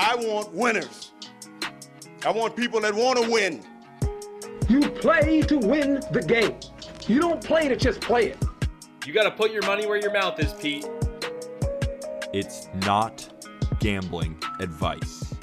I want winners. I want people that want to win. You play to win the game. You don't play to just play it. You got to put your money where your mouth is, Pete. It's not gambling advice.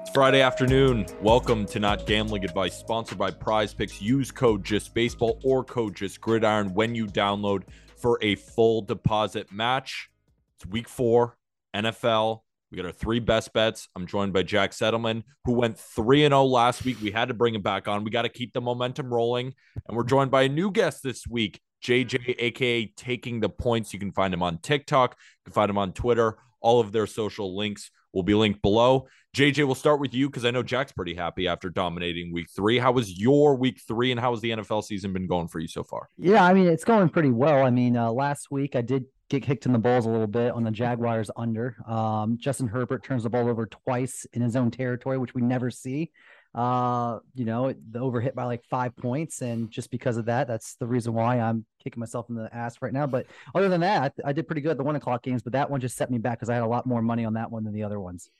It's Friday afternoon. Welcome to Not Gambling Advice, sponsored by Prize Picks. Use code JustBaseball or code JustGridiron when you download for a full deposit match. It's week four, NFL. We got our three best bets. I'm joined by Jack Settleman, who went 3 and 0 last week. We had to bring him back on. We got to keep the momentum rolling. And we're joined by a new guest this week, JJ, aka Taking the Points. You can find him on TikTok, you can find him on Twitter. All of their social links will be linked below. JJ, we'll start with you because I know Jack's pretty happy after dominating week three. How was your week three and how has the NFL season been going for you so far? Yeah, I mean, it's going pretty well. I mean, uh, last week I did get kicked in the balls a little bit on the Jaguars under. Um, Justin Herbert turns the ball over twice in his own territory, which we never see. Uh, you know, the over hit by like five points, and just because of that, that's the reason why I'm kicking myself in the ass right now. But other than that, I did pretty good at the one o'clock games, but that one just set me back because I had a lot more money on that one than the other ones.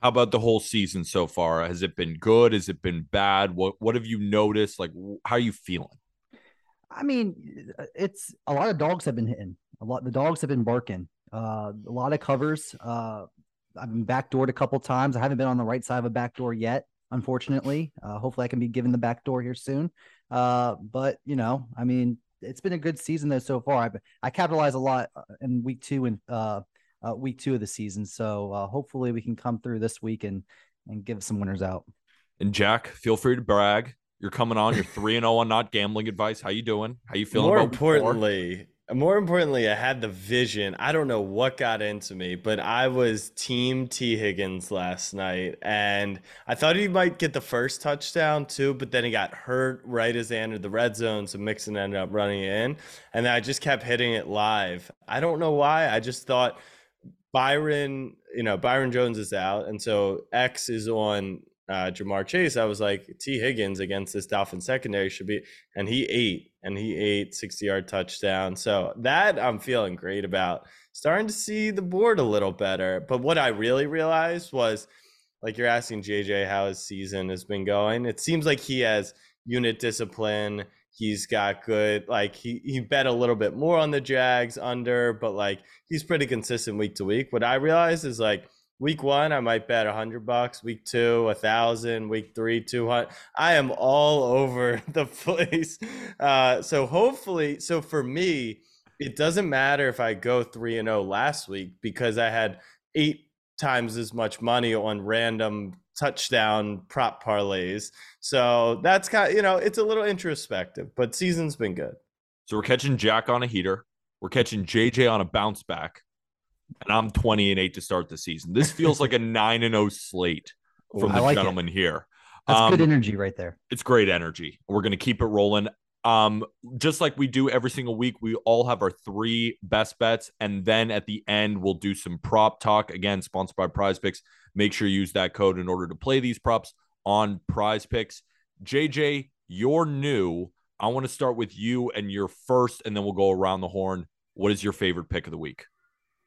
How about the whole season so far? Has it been good? Has it been bad? What What have you noticed? Like, how are you feeling? I mean, it's a lot of dogs have been hitting. A lot the dogs have been barking. Uh, a lot of covers. Uh, I've been backdoored a couple times. I haven't been on the right side of a backdoor yet, unfortunately. Uh, hopefully, I can be given the back door here soon. Uh, but you know, I mean, it's been a good season though so far. I I capitalized a lot uh, in week two and uh, uh, week two of the season. So uh, hopefully, we can come through this week and and give some winners out. And Jack, feel free to brag. You're coming on. You're three and zero on not gambling advice. How you doing? How you feeling? More importantly, more importantly, I had the vision. I don't know what got into me, but I was team T Higgins last night, and I thought he might get the first touchdown too, but then he got hurt right as they entered the red zone, so Mixon ended up running in, and I just kept hitting it live. I don't know why. I just thought Byron, you know, Byron Jones is out, and so X is on uh, Ja'Marr Chase, I was like, T Higgins against this Dolphin secondary should be, and he ate, and he ate 60 yard touchdown. So that I'm feeling great about. Starting to see the board a little better. But what I really realized was like you're asking JJ how his season has been going. It seems like he has unit discipline. He's got good, like he, he bet a little bit more on the Jags under, but like he's pretty consistent week to week. What I realized is like, Week one, I might bet a hundred bucks. Week two, a thousand. Week three, two hundred. I am all over the place. Uh, so hopefully, so for me, it doesn't matter if I go three and zero oh last week because I had eight times as much money on random touchdown prop parlays. So that's kind of, you know, it's a little introspective, but season's been good. So we're catching Jack on a heater. We're catching JJ on a bounce back and I'm 20 and 8 to start the season. This feels like a 9 and 0 slate from Ooh, the like gentleman it. here. That's um, good energy right there. It's great energy. We're going to keep it rolling. Um, just like we do every single week, we all have our three best bets, and then at the end, we'll do some prop talk. Again, sponsored by Prize Picks. Make sure you use that code in order to play these props on Prize Picks. JJ, you're new. I want to start with you and your first, and then we'll go around the horn. What is your favorite pick of the week?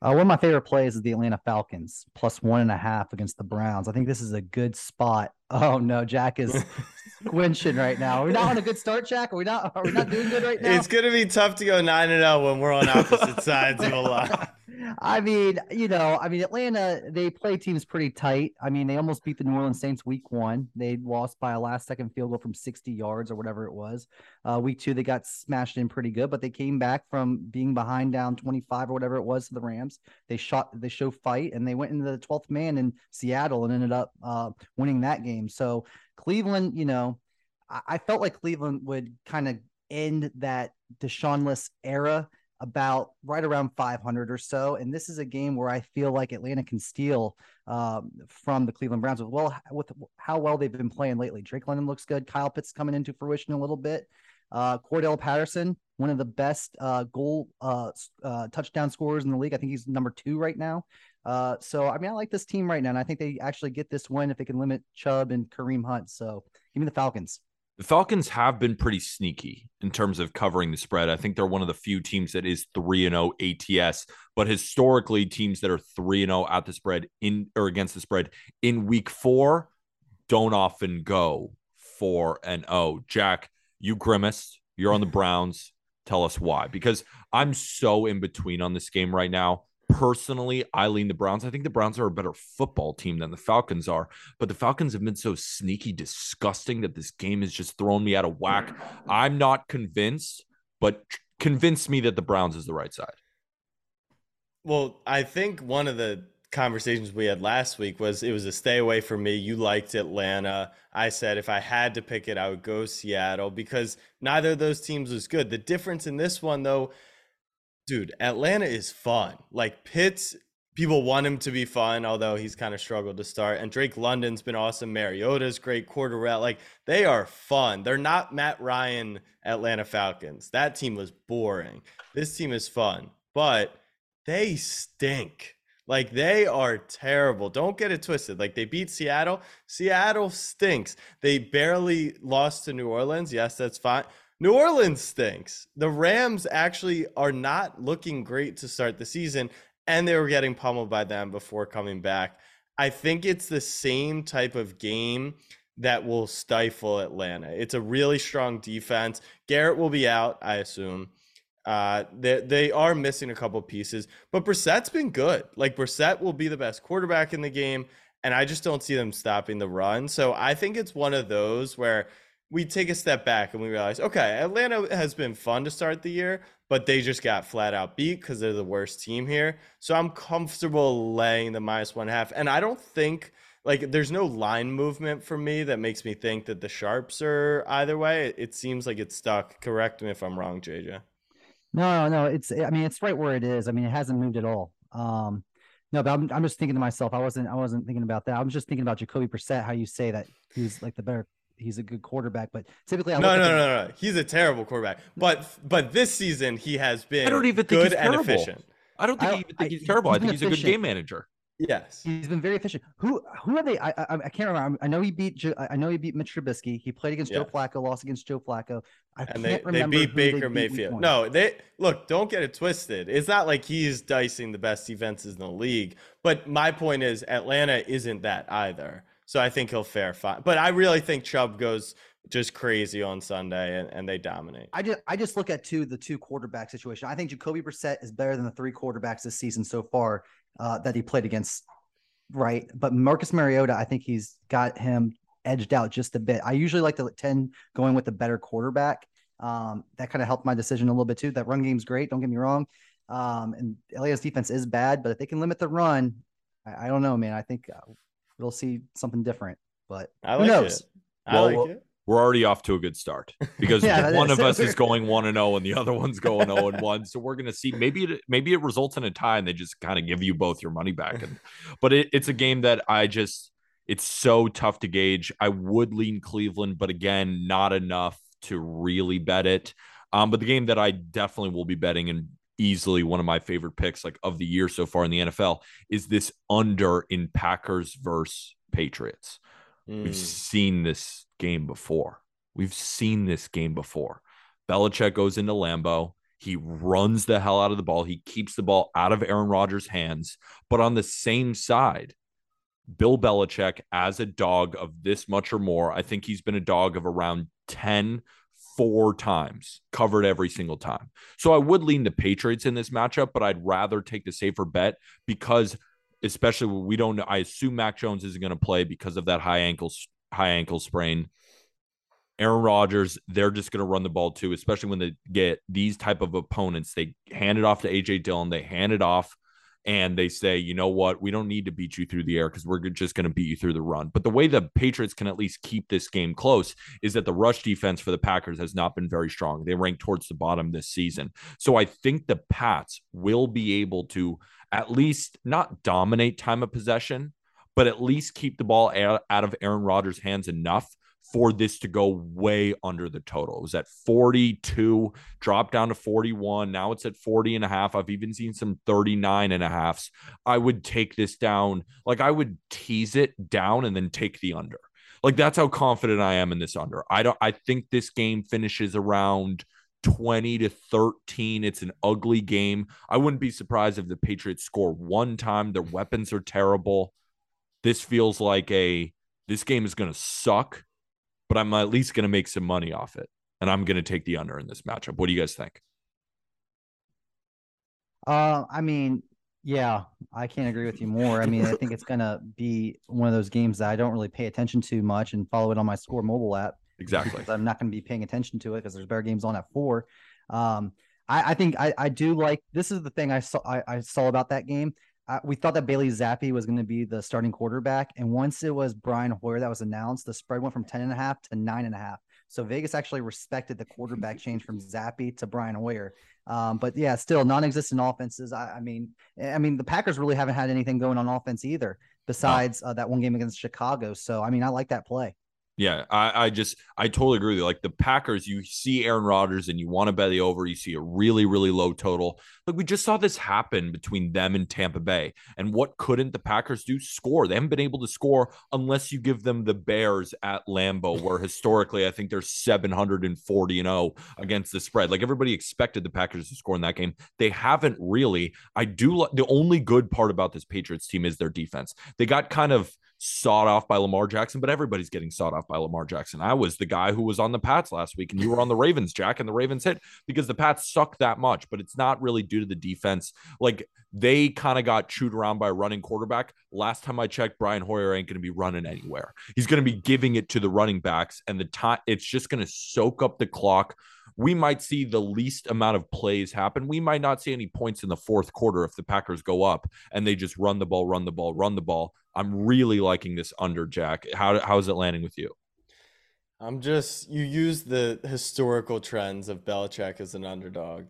Uh, one of my favorite plays is the Atlanta Falcons plus one and a half against the Browns. I think this is a good spot. Oh no, Jack is squinching right now. We're we not on a good start, Jack? Are we not? Are we not doing good right now? It's gonna be tough to go nine and zero oh when we're on opposite sides of a lot. I mean, you know, I mean, Atlanta, they play teams pretty tight. I mean, they almost beat the New Orleans Saints week one. They lost by a last second field goal from 60 yards or whatever it was. Uh, week two, they got smashed in pretty good, but they came back from being behind down 25 or whatever it was to the Rams. They shot, they show fight, and they went into the 12th man in Seattle and ended up uh, winning that game. So Cleveland, you know, I, I felt like Cleveland would kind of end that Deshaunless era about right around 500 or so. And this is a game where I feel like Atlanta can steal um, from the Cleveland Browns with well with how well they've been playing lately. Drake London looks good. Kyle Pitts coming into fruition a little bit. Uh, Cordarrelle Patterson, one of the best uh, goal uh, uh, touchdown scorers in the league. I think he's number two right now. Uh, so I mean, I like this team right now, and I think they actually get this win if they can limit Chubb and Kareem Hunt. So give me the Falcons. The Falcons have been pretty sneaky in terms of covering the spread. I think they're one of the few teams that is 3 and 0 ATS, but historically teams that are 3 and 0 at the spread in or against the spread in week 4 don't often go 4 and 0. Jack, you grimaced. You're on the Browns. Tell us why because I'm so in between on this game right now. Personally, I lean the Browns. I think the Browns are a better football team than the Falcons are, but the Falcons have been so sneaky, disgusting that this game has just thrown me out of whack. I'm not convinced, but convince me that the Browns is the right side. Well, I think one of the conversations we had last week was it was a stay away for me. You liked Atlanta. I said if I had to pick it, I would go Seattle because neither of those teams was good. The difference in this one, though, dude, Atlanta is fun. Like Pitts, people want him to be fun, although he's kind of struggled to start. And Drake London's been awesome. Mariota's great. Cordarrelle, like they are fun. They're not Matt Ryan Atlanta Falcons. That team was boring. This team is fun, but they stink. Like they are terrible. Don't get it twisted. Like they beat Seattle. Seattle stinks. They barely lost to New Orleans. Yes, that's fine. New Orleans stinks. The Rams actually are not looking great to start the season, and they were getting pummeled by them before coming back. I think it's the same type of game that will stifle Atlanta. It's a really strong defense. Garrett will be out, I assume. Uh, they, they are missing a couple pieces, but Brissett's been good. Like Brissett will be the best quarterback in the game, and I just don't see them stopping the run. So I think it's one of those where – we take a step back and we realize, okay, Atlanta has been fun to start the year, but they just got flat out beat because they're the worst team here. So I'm comfortable laying the minus one half. And I don't think like there's no line movement for me that makes me think that the sharps are either way. It seems like it's stuck. Correct me if I'm wrong, JJ. No, no, it's I mean it's right where it is. I mean it hasn't moved at all. Um no, but I'm, I'm just thinking to myself. I wasn't I wasn't thinking about that. I was just thinking about Jacoby Brissett. How you say that he's like the better he's a good quarterback, but typically I no no, no no no he's a terrible quarterback. But but this season he has been I don't even think good and terrible. efficient. I don't think I, even think he's terrible. I think he's efficient. a good game manager. Yes, he's been very efficient. Who who are they? I I, I can't remember. I know he beat I know he beat Mitch Trubisky. He played against yeah. Joe Flacco, lost against Joe Flacco. I and can't they, remember. They beat Baker they beat Mayfield. No, they look. Don't get it twisted. It's not like he's dicing the best defenses in the league. But my point is, Atlanta isn't that either. So I think he'll fare fine. But I really think Chubb goes just crazy on Sunday and, and they dominate. I just I just look at two the two quarterback situation. I think Jacoby Brissett is better than the three quarterbacks this season so far uh, that he played against. Right, but Marcus Mariota, I think he's got him edged out just a bit. I usually like to tend going with the better quarterback. Um, that kind of helped my decision a little bit too. That run game's great. Don't get me wrong. Um, and LA's defense is bad, but if they can limit the run, I, I don't know, man. I think uh, we'll see something different. But like who knows? It. I well, like it we're already off to a good start because yeah, one of us is going one and zero, oh and the other one's going zero oh and one. So we're gonna see. Maybe it maybe it results in a tie, and they just kind of give you both your money back. And but it, it's a game that I just it's so tough to gauge. I would lean Cleveland, but again, not enough to really bet it. Um, but the game that I definitely will be betting and easily one of my favorite picks like of the year so far in the NFL is this under in Packers versus Patriots. Mm. We've seen this game before. We've seen this game before. Belichick goes into Lambeau. He runs the hell out of the ball. He keeps the ball out of Aaron Rodgers' hands. But on the same side, Bill Belichick, as a dog of this much or more, I think he's been a dog of around 10 four times, covered every single time. So I would lean the Patriots in this matchup, but I'd rather take the safer bet because, especially we don't. I assume Mac Jones isn't going to play because of that high ankle high ankle sprain. Aaron Rodgers, they're just going to run the ball too, especially when they get these type of opponents. They hand it off to AJ Dillon, they hand it off and they say, you know what, we don't need to beat you through the air because we're just going to beat you through the run. But the way the Patriots can at least keep this game close is that the rush defense for the Packers has not been very strong. They rank towards the bottom this season. So I think the Pats will be able to at least not dominate time of possession, but at least keep the ball out of Aaron Rodgers' hands enough for this to go way under the total. It was at 42, dropped down to 41. Now it's at 40 and a half. I've even seen some 39 and a halfs. I would take this down. Like I would tease it down and then take the under. Like that's how confident I am in this under. I don't I think this game finishes around 20 to 13. It's an ugly game. I wouldn't be surprised if the Patriots score one time. Their weapons are terrible. This feels like a this game is going to suck but I'm at least going to make some money off it. And I'm going to take the under in this matchup. What do you guys think? Uh, I mean, yeah, I can't agree with you more. I mean, I think it's going to be one of those games that I don't really pay attention to much and follow it on my Score mobile app. Exactly. I'm not going to be paying attention to it because there's better games on at four. Um, I, I think I, I do like this is the thing I saw I, I saw about that game we thought that Bailey Zappe was going to be the starting quarterback. And once it was Brian Hoyer that was announced, the spread went from 10 and a half to nine and a half. So Vegas actually respected the quarterback change from Zappe to Brian Hoyer. Um, but yeah, still non-existent offenses. I, I, mean, I mean, the Packers really haven't had anything going on offense either, besides uh, that one game against Chicago. So I mean, I like that play. Yeah, I, I just I totally agree with you. Like the Packers, you see Aaron Rodgers and you want to bet the over. You see a really really low total. Like we just saw this happen between them and Tampa Bay. And what couldn't the Packers do? Score. They haven't been able to score unless you give them the Bears at Lambeau, where historically I think they're seven hundred and forty and zero oh against the spread. Like everybody expected the Packers to score in that game. They haven't really. I do. The only good part about this Patriots team is their defense. They got kind of sawed off by Lamar Jackson, but everybody's getting sawed off by Lamar Jackson. I was the guy who was on the Pats last week, and you were on the Ravens, Jack, and the Ravens hit because the Pats suck that much, but it's not really due to the defense. Like they kind of got chewed around by a running quarterback. Last time I checked, Brian Hoyer ain't going to be running anywhere. He's going to be giving it to the running backs, and the time it's just going to soak up the clock we might see the least amount of plays happen. We might not see any points in the fourth quarter if the Packers go up and they just run the ball, run the ball, run the ball. I'm really liking this under Jack. How how is it landing with you? I'm just you use the historical trends of Belichick as an underdog.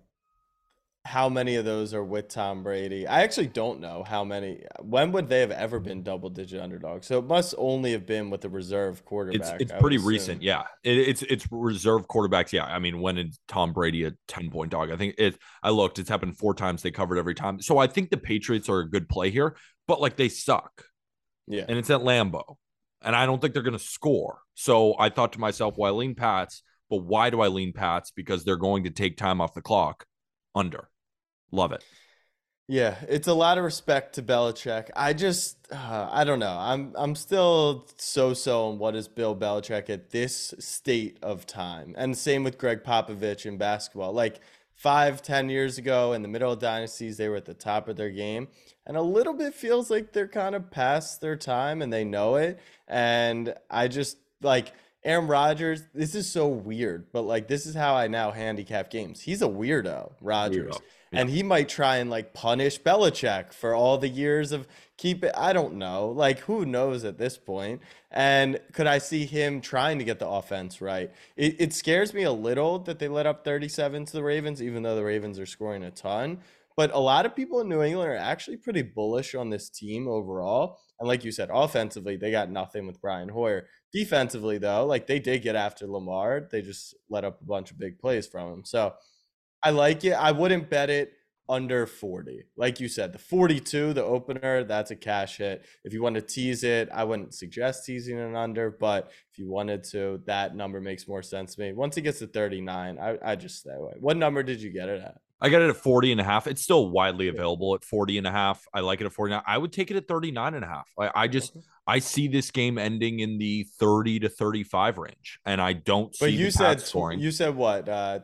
How many of those are with Tom Brady? I actually don't know how many. When would they have ever been double digit underdogs? So it must only have been with the reserve quarterback. It's, it's pretty recent, yeah. It, it's it's reserve quarterbacks, yeah. I mean, when did Tom Brady a ten point dog? I think it. I looked. It's happened four times. They covered every time. So I think the Patriots are a good play here, but like they suck. Yeah. And it's at Lambeau. And I don't think they're going to score. So I thought to myself, well, I lean Pats, but why do I lean Pats? Because they're going to take time off the clock under. Love it. Yeah, it's a lot of respect to Belichick. I just, uh, I don't know. I'm, I'm still so so on what is Bill Belichick at this state of time, and same with Gregg Popovich in basketball. Like five, ten years ago, in the middle of dynasties, they were at the top of their game and a little bit feels like they're kind of past their time and they know it. And I just like Aaron Rodgers. This is so weird, but like this is how I now handicap games. He's a weirdo, Rodgers. Weirdo. And he might try and like punish Belichick for all the years of keep it. I don't know. Like, who knows at this point? And could I see him trying to get the offense right? It, it scares me a little that they let up 37 to the Ravens, even though the Ravens are scoring a ton. But a lot of people in New England are actually pretty bullish on this team overall. And like you said, offensively, they got nothing with Brian Hoyer. Defensively, though, like they did get after Lamar. They just let up a bunch of big plays from him. So I like it. I wouldn't bet it under 40. Like you said, the 42, the opener, that's a cash hit. If you want to tease it, I wouldn't suggest teasing an under, but if you wanted to, that number makes more sense to me. Once it gets to 39, I, I just stay away. What number did you get it at? I got it at 40 and a half. It's still widely available at 40 and a half. I like it at 49. I would take it at 39 and a half. I, I just. I see this game ending in the 30 to 35 range. And I don't but you said scoring. You said what? Uh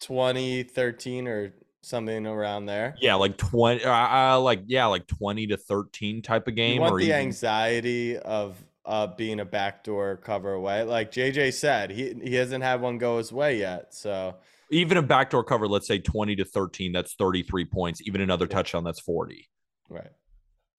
2013 or something around there. Yeah, like 20 uh, uh, like yeah, like 20 to 13 type of game you want or the even... anxiety of uh being a backdoor cover away. Like JJ said, he he hasn't had one go his way yet. So even a backdoor cover, let's say 20 to 13, that's 33 points. Even another touchdown, that's 40. Right.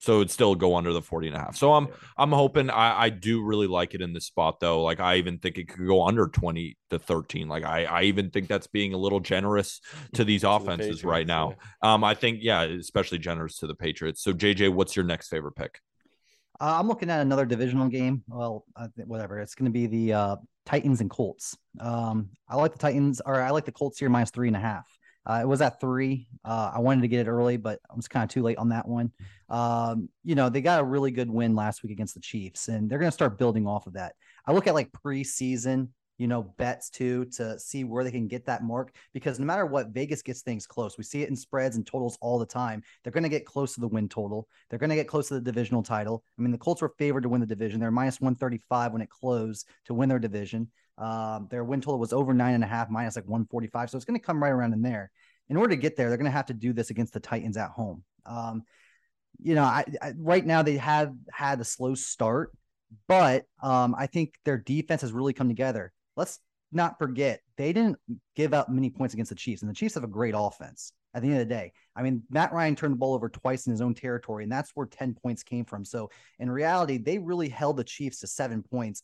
So it'd still go under the 40 and a half. So I'm yeah. I'm hoping I, I do really like it in this spot though. Like I even think it could go under 20 to 13. Like I, I even think that's being a little generous to these to offenses the right now. Yeah. Um I think, yeah, especially generous to the Patriots. So JJ, what's your next favorite pick? Uh, I'm looking at another divisional game. Well, uh, whatever. It's going to be the uh, Titans and Colts. Um, I like the Titans, or I like the Colts here minus three and a half. Uh, it was at three. Uh, I wanted to get it early, but I was kind of too late on that one. Um, you know, they got a really good win last week against the Chiefs, and they're going to start building off of that. I look at like preseason you know, bets too to see where they can get that mark because no matter what, Vegas gets things close. We see it in spreads and totals all the time. They're going to get close to the win total. They're going to get close to the divisional title. I mean, the Colts were favored to win the division. They're minus 135 when it closed to win their division. Um, their win total was over nine and a half, minus like 145. So it's going to come right around in there. In order to get there, they're going to have to do this against the Titans at home. Um, you know, I, I, right now they have had a slow start, but um, I think their defense has really come together let's not forget they didn't give up many points against the Chiefs, and the Chiefs have a great offense. At the end of the day, I mean, Matt Ryan turned the ball over twice in his own territory, and that's where 10 points came from. So in reality, they really held the Chiefs to seven points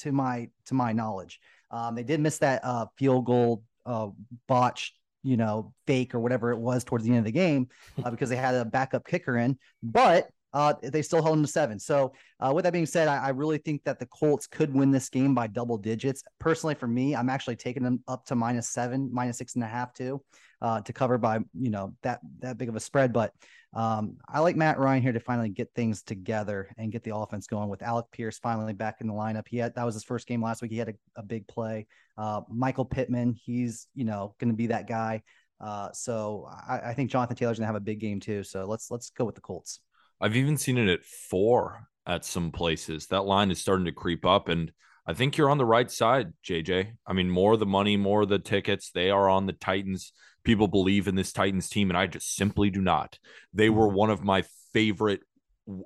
to my to my knowledge. Um, they did miss that uh, field goal uh, botched, you know, fake or whatever it was towards the end of the game uh, because they had a backup kicker in. But uh, they still held them to seven. So, uh, with that being said, I, I, really think that the Colts could win this game by double digits. Personally, for me, I'm actually taking them up to minus seven, minus six and a half too, uh, to cover by you know that that big of a spread. But um, I like Matt Ryan here to finally get things together and get the offense going. With Alec Pierce finally back in the lineup, he had that was his first game last week. He had a, a big play. Uh, Michael Pittman, he's you know going to be that guy. Uh, so I, I think Jonathan Taylor's gonna have a big game too. So let's let's go with the Colts. I've even seen it at four at some places. That line is starting to creep up, and I think you're on the right side, JJ. I mean, more the money, more the tickets. They are on the Titans. People believe in this Titans team, and I just simply do not. They were mm-hmm. one of my favorite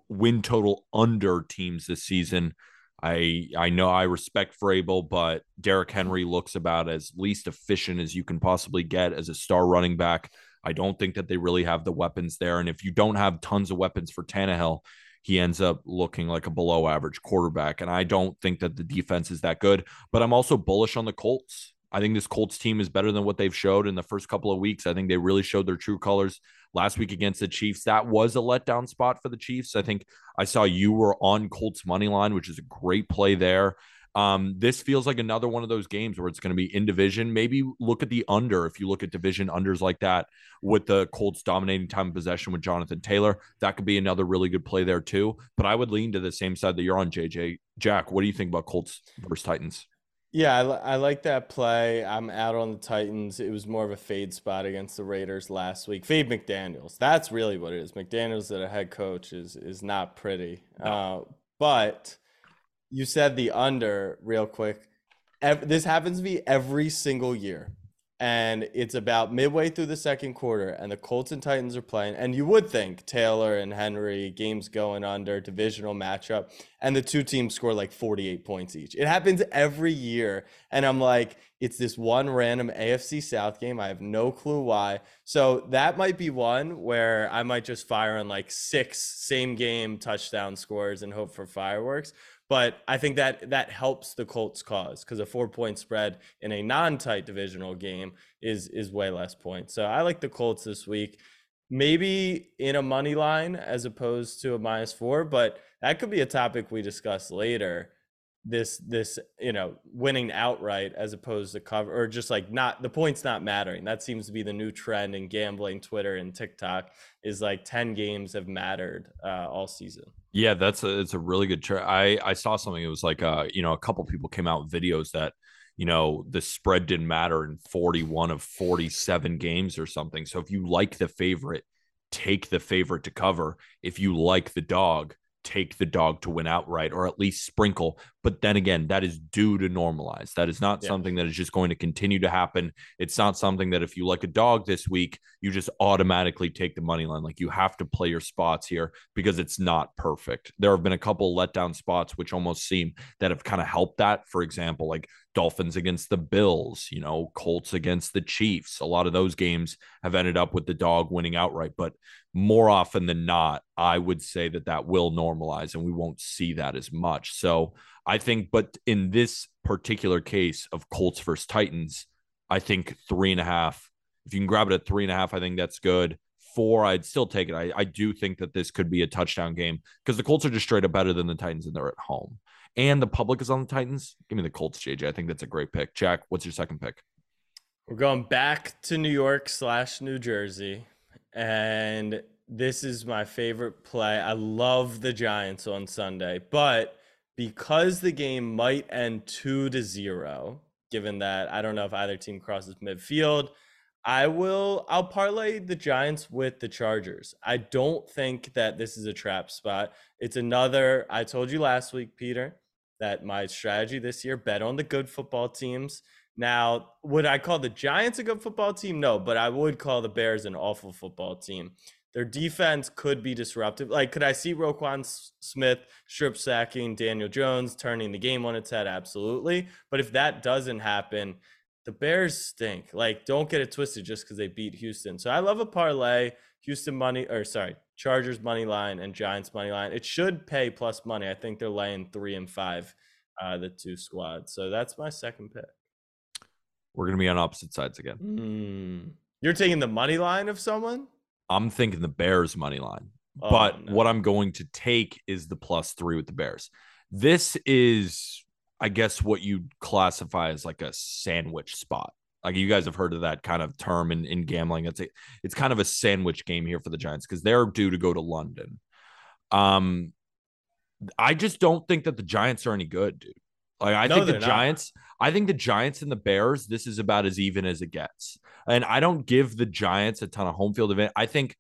win total under teams this season. I I know I respect Vrabel, but Derrick Henry looks about as least efficient as you can possibly get as a star running back. I don't think that they really have the weapons there. And if you don't have tons of weapons for Tannehill, he ends up looking like a below average quarterback. And I don't think that the defense is that good. But I'm also bullish on the Colts. I think this Colts team is better than what they've showed in the first couple of weeks. I think they really showed their true colors last week against the Chiefs. That was a letdown spot for the Chiefs. I think I saw you were on Colts money line, which is a great play there. Um, this feels like another one of those games where it's going to be in division. Maybe look at the under if you look at division unders like that with the Colts dominating time of possession with Jonathan Taylor. That could be another really good play there too. But I would lean to the same side that you're on, JJ. Jack, what do you think about Colts versus Titans? Yeah, I, I, like that play. I'm out on the Titans. It was more of a fade spot against the Raiders last week. Fade McDaniels. That's really what it is. McDaniels, that a head coach, is is not pretty. No. Uh, but you said the under real quick. this happens to me every single year. And it's about midway through the second quarter, and the Colts and Titans are playing. And you would think Taylor and Henry, games going under, divisional matchup, and the two teams score like 48 points each. It happens every year. And I'm like, it's this one random AFC South game. I have no clue why. So that might be one where I might just fire on like six same game touchdown scores and hope for fireworks. But I think that that helps the Colts cause because a four point spread in a non tight divisional game is is way less points. So I like the Colts this week. Maybe in a money line as opposed to a minus four, but that could be a topic we discuss later this this you know winning outright as opposed to cover or just like not the points not mattering that seems to be the new trend in gambling twitter and tiktok is like 10 games have mattered uh, all season yeah that's a it's a really good trend i i saw something it was like uh you know a couple people came out videos that you know, the spread didn't matter in 41 of 47 games or something. So if you like the favorite, take the favorite to cover. If you like the dog, take the dog to win outright or at least sprinkle. But then again, that is due to normalize. That is not yeah. something that is just going to continue to happen. It's not something that if you like a dog this week, you just automatically take the money line. Like you have to play your spots here because it's not perfect. There have been a couple letdown spots which almost seem that have kind of helped that. For example, like Dolphins against the Bills, you know, Colts against the Chiefs. A lot of those games have ended up with the dog winning outright. But more often than not, I would say that that will normalize and we won't see that as much. So I think, but in this particular case of Colts versus Titans, I think three and a half, if you can grab it at three and a half, I think that's good. Four, I'd still take it. I, I do think that this could be a touchdown game because the Colts are just straight up better than the Titans and they're at home. And the public is on the Titans. Give me the Colts, JJ. I think that's a great pick. Jack, what's your second pick? We're going back to New York slash New Jersey. And this is my favorite play. I love the Giants on Sunday, but because the game might end two to zero, given that I don't know if either team crosses midfield, I will I'll parlay the Giants with the Chargers. I don't think that this is a trap spot. It's another I told you last week, Peter, that my strategy this year bet on the good football teams. Now, would I call the Giants a good football team? No, but I would call the Bears an awful football team. Their defense could be disruptive. Like, could I see Roquan Smith strip sacking Daniel Jones, turning the game on its head? Absolutely. But if that doesn't happen, the Bears stink. Like, don't get it twisted just because they beat Houston. So I love a parlay. Houston money, or sorry, Chargers money line and Giants money line. It should pay plus money. I think they're laying three and five, uh, the two squads. So that's my second pick. We're gonna be on opposite sides again. Mm. You're taking the money line of someone. I'm thinking the Bears money line. Oh, but no. what I'm going to take is the plus three with the Bears. This is, I guess, what you'd classify as like a sandwich spot. Like you guys have heard of that kind of term in, in gambling. It's a, it's kind of a sandwich game here for the Giants because they're due to go to London. Um, I just don't think that the Giants are any good, dude. Like I no, think the Giants, not. I think the Giants and the Bears, this is about as even as it gets. And I don't give the Giants a ton of home field advantage. I think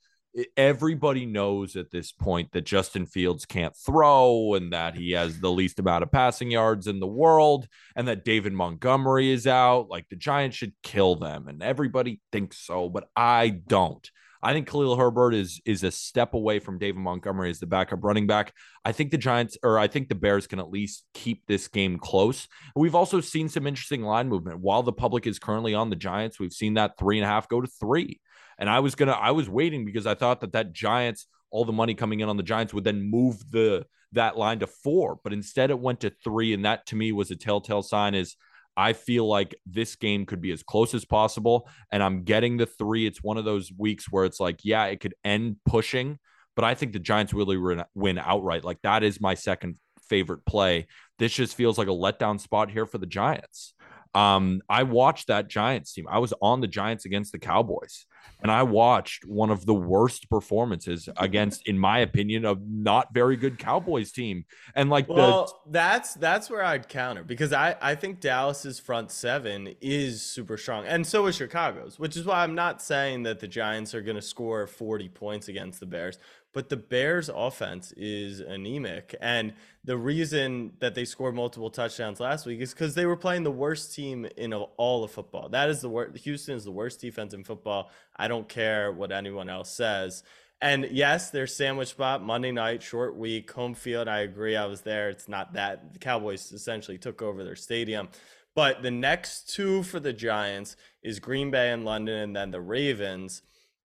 everybody knows at this point that Justin Fields can't throw and that he has the least amount of passing yards in the world and that David Montgomery is out. Like the Giants should kill them. And everybody thinks so, but I don't. I think Khalil Herbert is is a step away from David Montgomery as the backup running back. I think the Giants or I think the Bears can at least keep this game close. We've also seen some interesting line movement. While the public is currently on the Giants, we've seen that three and a half go to three. And I was gonna I was waiting because I thought that that Giants all the money coming in on the Giants would then move the that line to four, but instead it went to three, and that to me was a telltale sign. Is I feel like this game could be as close as possible. And I'm getting the three. It's one of those weeks where it's like, yeah, it could end pushing, but I think the Giants really win outright. Like that is my second favorite play. This just feels like a letdown spot here for the Giants. Um, I watched that Giants team. I was on the Giants against the Cowboys, and I watched one of the worst performances against, in my opinion, a not very good Cowboys team. And like, well, the... that's that's where I'd counter because I I think Dallas's front seven is super strong, and so is Chicago's, which is why I'm not saying that the Giants are going to score 40 points against the Bears, but the Bears' offense is anemic. And the reason that they scored multiple touchdowns last week is because they were playing the worst team in all of football. That is the worst. Houston is the worst defense in football. I don't care what anyone else says. And yes, their sandwich spot Monday night, short week, home field. I agree. I was there. It's not that the Cowboys essentially took over their stadium. But the next two for the Giants is Green Bay and London, and then the Ravens.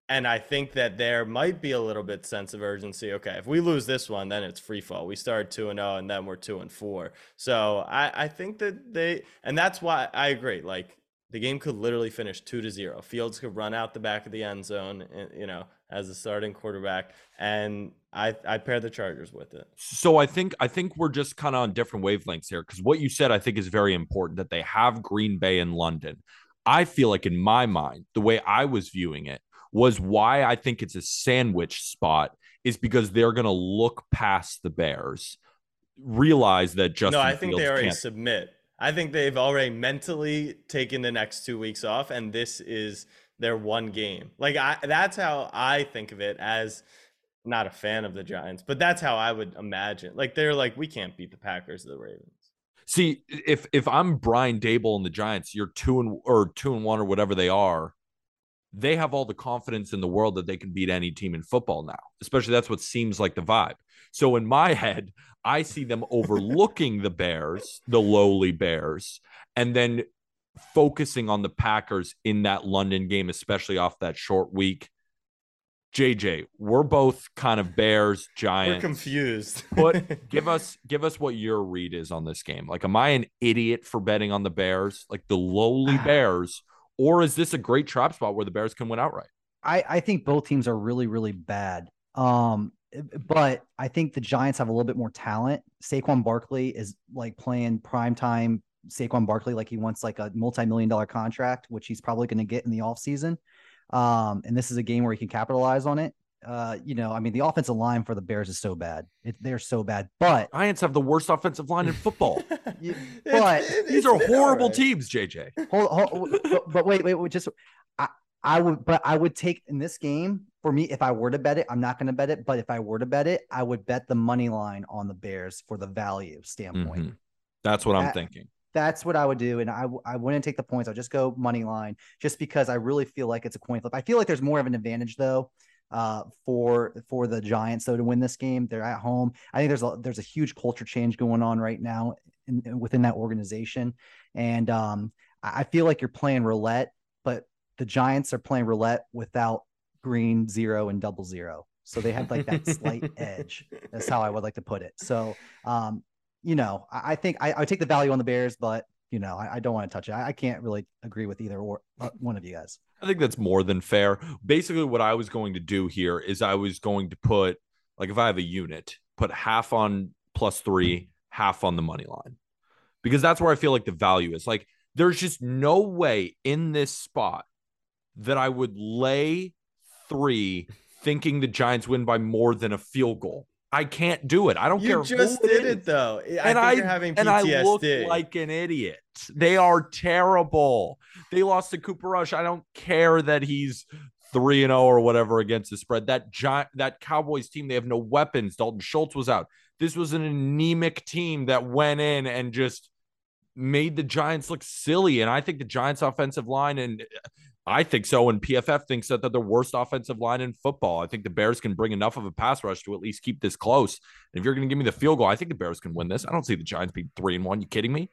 And I think that there might be a little bit sense of urgency. Okay, if we lose this one, then it's free fall. We start two and zero, oh, and then we're two and four. So I, I think that they, and that's why I agree. Like the game could literally finish two to zero. Fields could run out the back of the end zone, eh, you know, as a starting quarterback, and I I pair the Chargers with it. So I think I think we're just kind of on different wavelengths here because what you said I think is very important that they have Green Bay and London. I feel like in my mind, the way I was viewing it was why I think it's a sandwich spot is because they're going to look past the Bears, realize that Justin. No, I think Fields they already submit. I think they've already mentally taken the next two weeks off, and this is their one game. Like I, that's how I think of it as not a fan of the Giants, but that's how I would imagine. Like they're like, we can't beat the Packers or the Ravens. See, if if I'm Brian Daboll and the Giants, you're two and or two and one or whatever they are. They have all the confidence in the world that they can beat any team in football now. Especially that's what seems like the vibe. So in my head, I see them overlooking the Bears, the lowly Bears, and then focusing on the Packers in that London game, especially off that short week. JJ, we're both kind of Bears, Giants. We're confused. but give us give us what your read is on this game. Like, am I an idiot for betting on the Bears, like the lowly Bears, or is this a great trap spot where the Bears can win outright? I, I think both teams are really, really bad. Um, but I think the Giants have a little bit more talent. Saquon Barkley is like playing prime time Saquon Barkley like he wants like a multi-million dollar contract, which he's probably going to get in the offseason. Um, and this is a game where he can capitalize on it. Uh, you know, I mean, the offensive line for the Bears is so bad. It, they're so bad. But Giants have the worst offensive line in football. you, but these are horrible right. teams, JJ. Hold, hold, but, but wait, wait, wait, just I, I would, but I would take in this game for me if I were to bet it. I'm not going to bet it, but if I were to bet it, I would bet the money line on the Bears for the value standpoint. Mm-hmm. That's what that, I'm thinking. That's what I would do, and I I wouldn't take the points. I'll just go money line, just because I really feel like it's a coin flip. I feel like there's more of an advantage though uh, for for the Giants though to win this game. They're at home. I think there's a there's a huge culture change going on right now in, within that organization, and um, I feel like you're playing roulette, but the Giants are playing roulette without green zero and double zero. So they have like that slight edge. That's how I would like to put it. So um, you know, I, I think I, I take the value on the Bears, but you know, I, I don't want to touch it. I, I, can't really agree with either or uh, one of you guys. I think that's more than fair. Basically, what I was going to do here is I was going to put like if I have a unit, put half on plus three, half on the money line, because that's where I feel like the value is. Like, there's just no way in this spot that I would lay three thinking the Giants win by more than a field goal. I can't do it. I don't you care. You just did it, it though. I and I having PTSD. and I look like an idiot. They are terrible. They lost to Cooper Rush. I don't care that he's three and zero oh or whatever against the spread. That giant that Cowboys team, they have no weapons. Dalton Schultz was out. This was an anemic team that went in and just made the Giants look silly. And I think the Giants' offensive line and I think so. And PFF thinks that they're the worst offensive line in football. I think the Bears can bring enough of a pass rush to at least keep this close. And if you're going to give me the field goal, I think the Bears can win this. I don't see the Giants being three and one. You kidding me?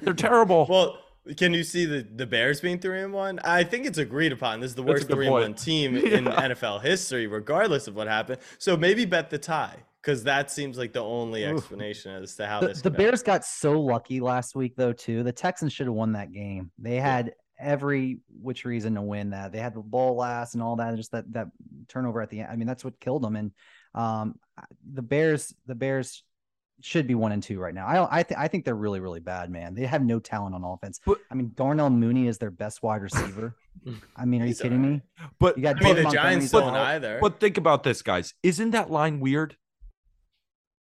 They're terrible. well, can you see the, the Bears being three and one? I think it's agreed upon. This is the worst three and one team yeah. in NFL history, regardless of what happened. So maybe bet the tie because that seems like the only explanation as to how the, this. The Bears got so lucky last week, though. Too, the Texans should have won that game. They had every which reason to win that. They had the ball last and all that, just that that turnover at the end. I mean, that's what killed them. And um, the Bears, the Bears should be one and two right now. I. I think. I think they're really, really bad, man. They have no talent on offense. But, I mean, Darnell Mooney is their best wide receiver. I mean, are you kidding me? But you got I mean, the Giants don't either. But think about this, guys. Isn't that line weird?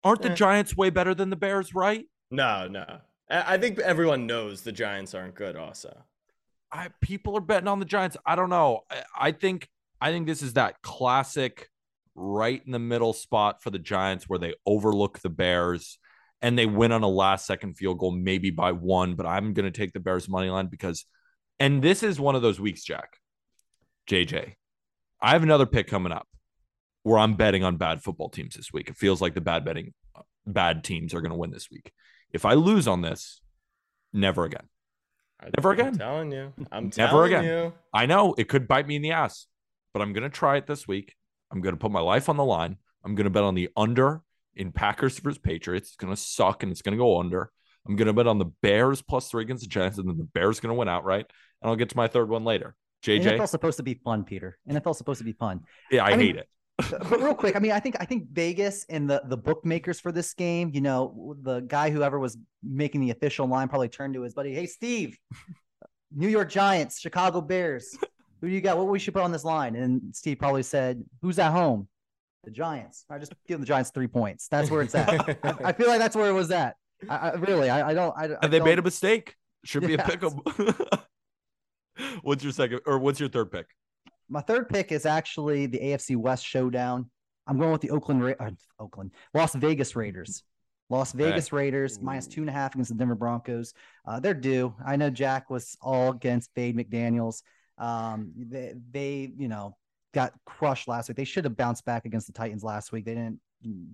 Aren't the eh. Giants way better than the Bears, right? No, no. I think everyone knows the Giants aren't good. Also, I, people are betting on the Giants. I don't know. I, I think I think this is that classic right in the middle spot for the Giants where they overlook the Bears and they win on a last second field goal, maybe by one. But I'm going to take the Bears money line because, and this is one of those weeks, Jack, JJ. I have another pick coming up where I'm betting on bad football teams this week. It feels like the bad betting, bad teams are going to win this week. If I lose on this, never again. Never again. I'm telling you. I'm never again. You. I know it could bite me in the ass, but I'm gonna try it this week. I'm gonna put my life on the line. I'm gonna bet on the under in Packers versus Patriots. It's gonna suck and it's gonna go under. I'm gonna bet on the Bears plus three against the Giants, and then the Bears gonna win outright. And I'll get to my third one later. JJ. NFL's supposed to be fun, Peter. NFL's supposed to be fun. Yeah, I, I hate mean, it but real quick, I mean, I think I think Vegas and the the bookmakers for this game, you know, the guy whoever was making the official line probably turned to his buddy, "Hey, Steve, New York Giants, Chicago Bears, who do you got? What we should put on this line?" And Steve probably said, "Who's at home? The Giants. I just give the Giants three points. That's where it's at. I feel like that's where it was at. I, I really, I, I don't. I, And they made a mistake. Should be a Yes. pick 'em. what's your second or what's your third pick? My third pick is actually the AFC West showdown. I'm going with the Oakland, Ra- uh, Oakland, Las Vegas Raiders. Las Vegas Raiders minus two and a half against the Denver Broncos. Uh, they're due. I know Jack was all against Fade McDaniels. Um, they, they, you know, got crushed last week. They should have bounced back against the Titans last week. They didn't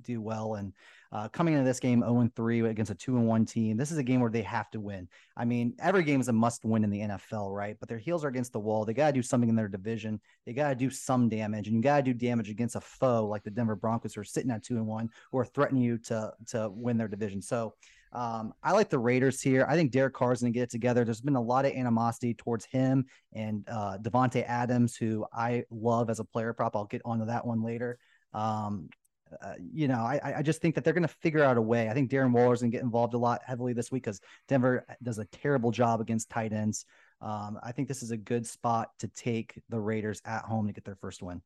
do well. And uh, coming into this game 0 3 against a 2 and 1 team, this is a game where they have to win. I mean, every game is a must win in the NFL, right? But their heels are against the wall. They got to do something in their division. They got to do some damage, and you got to do damage against a foe like the Denver Broncos, who are sitting at 2 and 1, who are threatening you to, to win their division. So, um, I like the Raiders here. I think Derek Carr's going to get it together. There's been a lot of animosity towards him and uh, Davante Adams, who I love as a player prop. I'll get onto that one later. Um, uh, you know, I, I just think that they're going to figure out a way. I think Darren Waller's going to get involved a lot heavily this week because Denver does a terrible job against tight ends. Um, I think this is a good spot to take the Raiders at home to get their first win.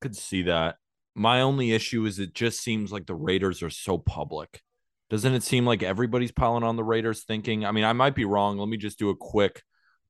Could see that. My only issue is it just seems like the Raiders are so public. Doesn't it seem like everybody's piling on the Raiders thinking? I mean, I might be wrong. Let me just do a quick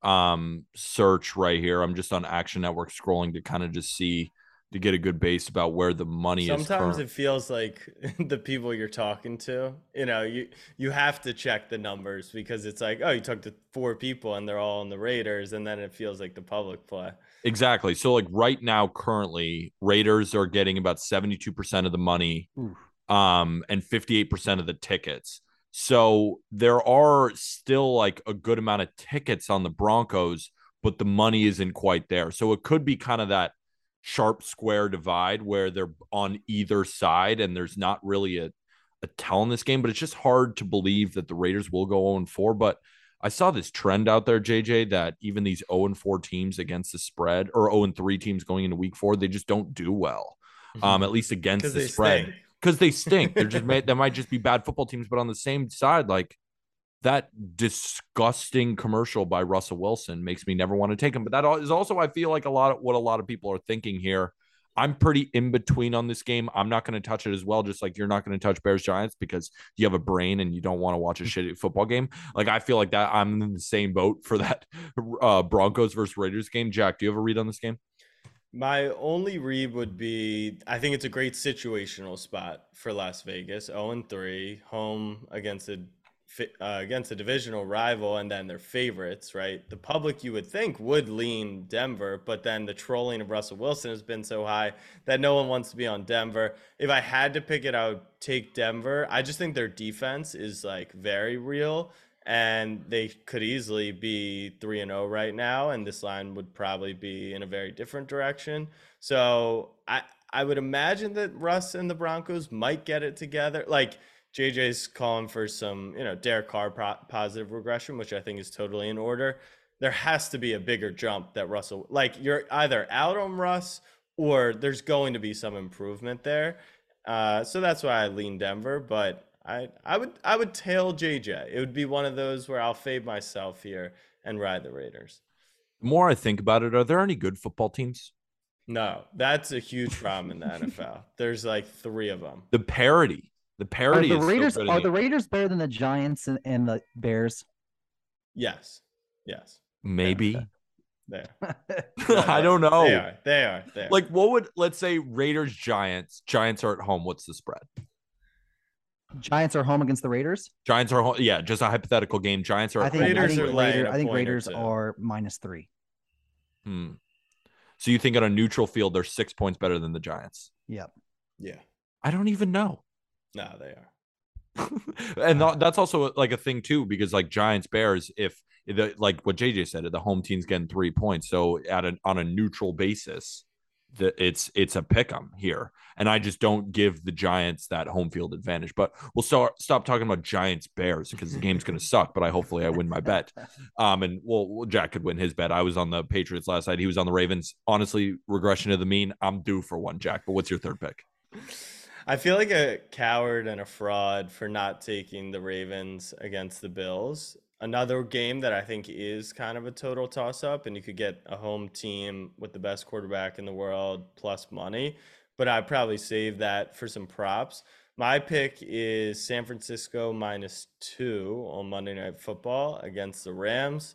um search right here. I'm just on Action Network scrolling to kind of just see to get a good base about where the money is. Sometimes it feels like the people you're talking to, you know, you you have to check the numbers because it's like, oh, you talked to four people and they're all on the Raiders, and then it feels like the public play. Exactly. So like right now, currently, Raiders are getting about 72% of the money Oof. um and 58% of the tickets. So there are still like a good amount of tickets on the Broncos, but the money isn't quite there. So it could be kind of that sharp square divide where they're on either side and there's not really a, a tell in this game, but it's just hard to believe that the Raiders will go 0 4. But I saw this trend out there, JJ, that even these 0 4 teams against the spread or 0 3 teams going into week four, they just don't do well. Um, at least against the spread because they stink. They're just made, they might just be bad football teams, but on the same side, like that disgusting commercial by Russell Wilson makes me never want to take him. But that is also, I feel like a lot of what a lot of people are thinking here. I'm pretty in between on this game. I'm not going to touch it as well, just like you're not going to touch Bears Giants because you have a brain and you don't want to watch a shitty football game. Like I feel like that I'm in the same boat for that uh, Broncos versus Raiders game. Jack, do you have a read on this game? My only read would be I think it's a great situational spot for Las Vegas. 0 and 3, home against a uh, against a divisional rival and then their favorites, right? The public you would think would lean Denver, but then the trolling of Russell Wilson has been so high that no one wants to be on Denver. If I had to pick it, I would take Denver. I just think their defense is like very real and they could easily be 3 and 0 right now and this line would probably be in a very different direction. So, I I would imagine that Russ and the Broncos might get it together. Like JJ's calling for some, you know, Derek Carr pro- positive regression, which I think is totally in order. There has to be a bigger jump that Russell like you're either out on Russ or there's going to be some improvement there. Uh, so that's why I lean Denver, but I I would I would tail JJ. It would be one of those where I'll fade myself here and ride the Raiders. The more I think about it, are there any good football teams? No, that's a huge problem in the NFL. There's like three of them. The parody, the Are parody the is so Raiders good are the- the Raiders better than the Giants and, and the Bears? Yes, yes, maybe. there. I don't know. They are. They are. They are. Like, what would let's say Raiders Giants? Giants are at home. What's the spread? Giants are home against the Raiders. Giants are home. Yeah, just a hypothetical game. Giants are. I think home. I Raiders think, are Raider- a I think Raiders are minus three. Hmm. So you think on a neutral field they're six points better than the Giants? Yep. yeah. I don't even know. No, they are. and tha- that's also like a thing too, because like Giants Bears, if the like what JJ said, the home team's getting three points, so at an on a neutral basis, the, it's it's a pick 'em here, and I just don't give the Giants that home field advantage. But we'll start stop talking about Giants Bears because the game's gonna suck. But I hopefully I win my bet. Um, and well, Jack could win his bet. I was on the Patriots last night. He was on the Ravens. Honestly, regression to the mean. I'm due for one, Jack. But what's your third pick? I feel like a coward and a fraud for not taking the Ravens against the Bills. Another game that I think is kind of a total toss up, and you could get a home team with the best quarterback in the world plus money. But I'd probably save that for some props. My pick is San Francisco minus two on Monday Night Football against the Rams.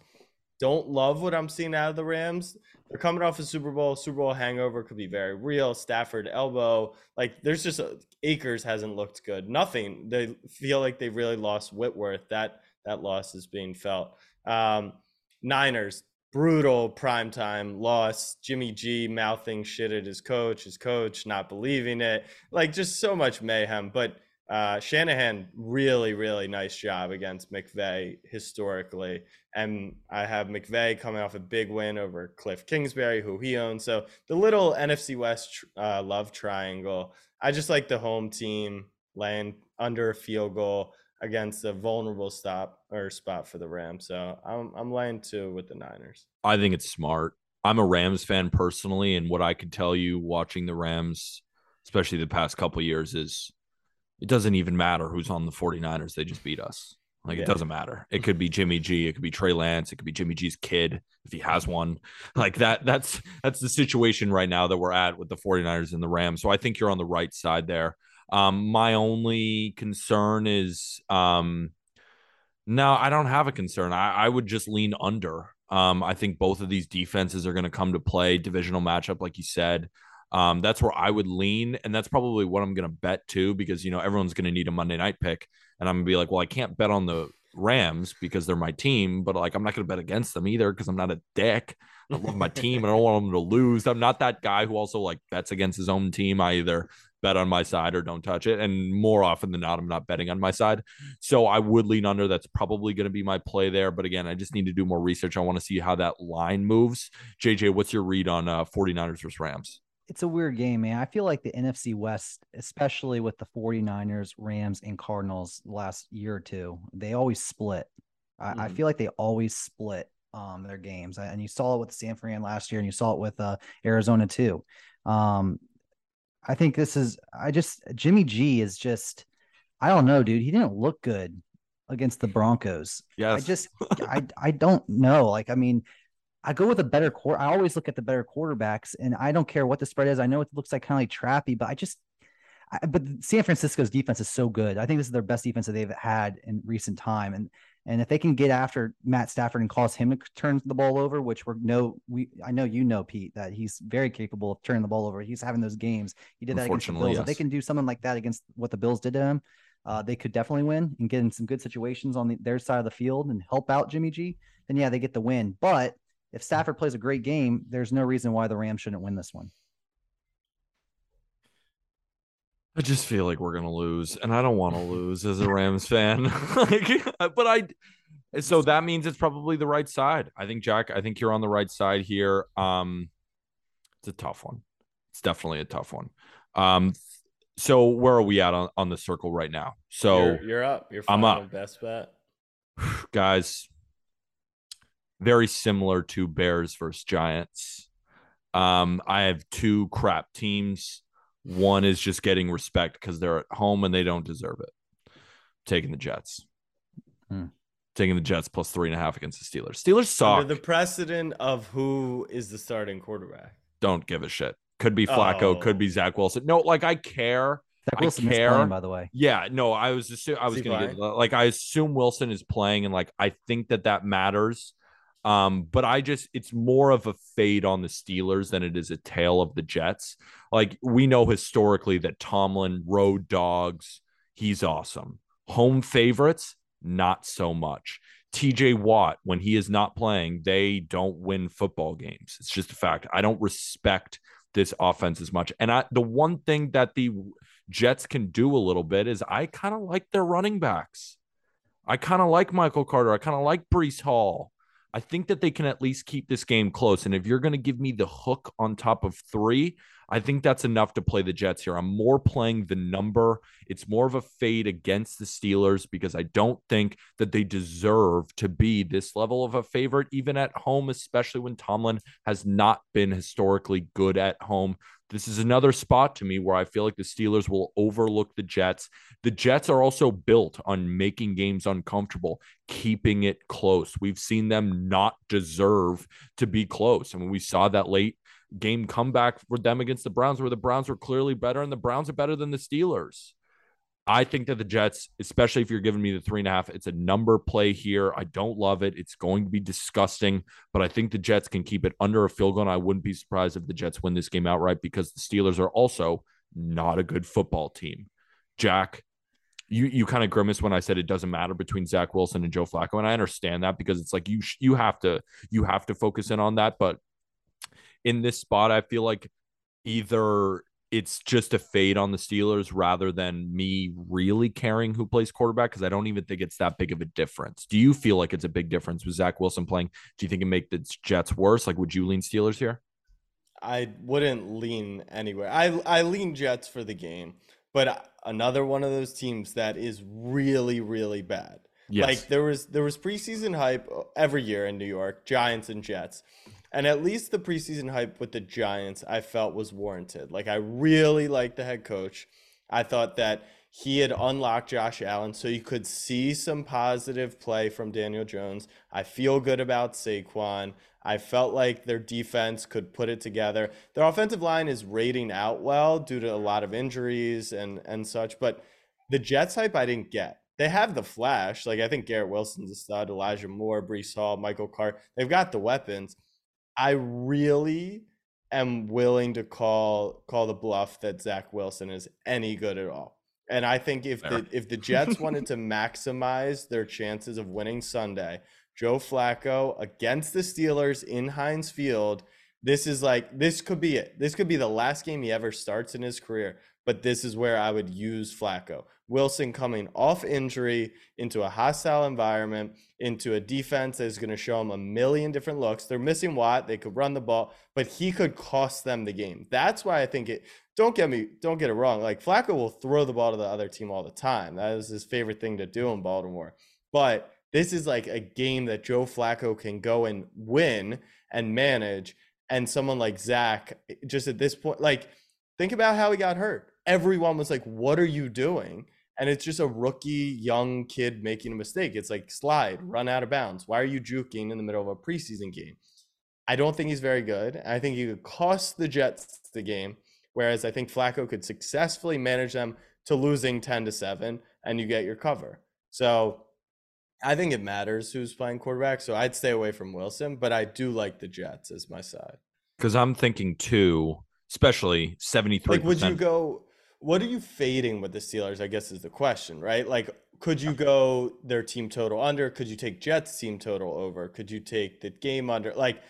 Don't love what I'm seeing out of the Rams. They're coming off a Super Bowl. Super Bowl hangover could be very real. Stafford elbow. Like there's just a, Akers hasn't looked good. Nothing. They feel like they really lost Whitworth. That that loss is being felt. Um, Niners brutal primetime loss. Jimmy G mouthing shit at his coach, his coach not believing it. Like just so much mayhem. But uh, Shanahan really, really nice job against McVay historically. And I have McVay coming off a big win over Cliff Kingsbury, who he owns. So the little NFC West uh, love triangle. I just like the home team laying under a field goal against a vulnerable stop or spot for the Rams. So I'm I'm laying two with the Niners. I think it's smart. I'm a Rams fan personally, and what I could tell you watching the Rams, especially the past couple years, is it doesn't even matter who's on the 49ers. They just beat us. Like yeah. it doesn't matter. It could be Jimmy G, it could be Trey Lance, it could be Jimmy G's kid if he has one. Like that that's that's the situation right now that we're at with the 49ers and the Rams. So I think you're on the right side there. Um my only concern is um no, I don't have a concern. I, I would just lean under. Um, I think both of these defenses are going to come to play. Divisional matchup, like you said. Um, that's where I would lean, and that's probably what I'm going to bet too, because you know everyone's going to need a Monday night pick, and I'm going to be like, well, I can't bet on the Rams because they're my team, but like I'm not going to bet against them either because I'm not a dick. I love my team. and I don't want them to lose. I'm not that guy who also like bets against his own team. I either bet on my side or don't touch it. And more often than not, I'm not betting on my side. So I would lean under. That's probably going to be my play there. But again, I just need to do more research. I want to see how that line moves. JJ, what's your read on uh, 49ers versus Rams? It's a weird game, man. I feel like the NFC West, especially with the 49ers, Rams, and Cardinals last year or two, they always split. I, mm. I feel like they always split um, their games. And you saw it with San Fran last year and you saw it with uh, Arizona too. Um, I think this is, I just, Jimmy G is just, I don't know, dude. He didn't look good against the Broncos. Yeah. I just, I, I don't know. Like, I mean, I go with a better core. I always look at the better quarterbacks, and I don't care what the spread is. I know it looks like kind of like trappy, but I just, I, but San Francisco's defense is so good. I think this is their best defense that they've had in recent time, and and if they can get after Matt Stafford and cause him to turn the ball over, which we're no, we I know you know Pete that he's very capable of turning the ball over. He's having those games. He did that against the Bills. Yes. If they can do something like that against what the Bills did to him, uh, they could definitely win and get in some good situations on the, their side of the field and help out Jimmy G. Then yeah, they get the win, but if Stafford plays a great game, there's no reason why the Rams shouldn't win this one. I just feel like we're gonna lose, and I don't want to lose as a Rams fan. like, but I, so that means it's probably the right side. I think Jack. I think you're on the right side here. Um, it's a tough one. It's definitely a tough one. Um, so where are we at on, on the circle right now? So you're, you're up. You're I'm up. Best bet, guys very similar to Bears versus Giants. Um, I have two crap teams. One is just getting respect because they're at home and they don't deserve it. Taking the Jets. Hmm. Taking the Jets plus three and a half against the Steelers. Steelers suck. Under the precedent of who is the starting quarterback. Don't give a shit. Could be Flacco. Oh. Could be Zach Wilson. No, like I care. Zach Wilson I care. Playing, by the way. Yeah, no, I was assu- I was gonna get like I assume Wilson is playing, and like I think that that matters um, but I just it's more of a fade on the Steelers than it is a tail of the Jets. Like we know historically that Tomlin road dogs, he's awesome. Home favorites, not so much. TJ Watt, when he is not playing, they don't win football games. It's just a fact. I don't respect this offense as much. And I the one thing that the Jets can do a little bit is I kind of like their running backs. I kind of like Michael Carter. I kind of like Breece Hall. I think that they can at least keep this game close. And if you're going to give me the hook on top of three, I think that's enough to play the Jets here. I'm more playing the number. It's more of a fade against the Steelers because I don't think that they deserve to be this level of a favorite, even at home, especially when Tomlin has not been historically good at home. This is another spot to me where I feel like the Steelers will overlook the Jets. The Jets are also built on making games uncomfortable, keeping it close. We've seen them not deserve to be close. I mean, we saw that late game comeback for them against the Browns, where the Browns were clearly better and the Browns are better than the Steelers. I think that the Jets, especially if you're giving me the three and a half, it's a number play here. I don't love it. It's going to be disgusting, but I think the Jets can keep it under a field goal. And I wouldn't be surprised if the Jets win this game outright because the Steelers are also not a good football team. Jack, you you kind of grimace when I said it doesn't matter between Zach Wilson and Joe Flacco, and I understand that because it's like you you have to you have to focus in on that. But in this spot, I feel like either it's just a fade on the Steelers rather than me really caring who plays quarterback because I don't even think it's that big of a difference. Do you feel like it's a big difference with Zach Wilson playing? Do you think it make the Jets worse? Like, would you lean Steelers here? I wouldn't lean anywhere. I I lean Jets for the game, but another one of those teams that is really really bad. Yes. Like there was there was preseason hype every year in New York, Giants and Jets. And at least the preseason hype with the Giants, I felt was warranted. Like I really liked the head coach. I thought that he had unlocked Josh Allen, so you could see some positive play from Daniel Jones. I feel good about Saquon. I felt like their defense could put it together. Their offensive line is rating out well due to a lot of injuries and and such, but the Jets hype I didn't get. They have the flash. Like I think Garrett Wilson's a stud, Elijah Moore, Breece Hall, Michael Carter. They've got the weapons I really am willing to call call the bluff that Zach Wilson is any good at all. And I think if the if the Jets wanted to maximize their chances of winning Sunday, Joe Flacco against the Steelers in Heinz Field, this is like this could be it. This could be the last game he ever starts in his career. But this is where I would use Flacco. Wilson coming off injury into a hostile environment, into a defense that is going to show him a million different looks. They're missing Watt. They could run the ball, but he could cost them the game. That's why I think it. Don't get me. Don't get it wrong. Like Flacco will throw the ball to the other team all the time. That is his favorite thing to do in Baltimore. But this is like a game that Joe Flacco can go and win and manage. And someone like Zach, just at this point, like think about how he got hurt. Everyone was like, "What are you doing?" And it's just a rookie young kid making a mistake. It's like slide, run out of bounds. Why are you juking in the middle of a preseason game? I don't think he's very good. I think he could cost the Jets the game, whereas I think Flacco could successfully manage them to losing 10 to 7 and you get your cover. So I think it matters who's playing quarterback. So I'd stay away from Wilson, but I do like the Jets as my side. Because I'm thinking too, especially 73%. Like, would you go what are you fading with the Steelers? I guess is the question, right? Like, could you go their team total under? Could you take Jets team total over? Could you take the game under? Like,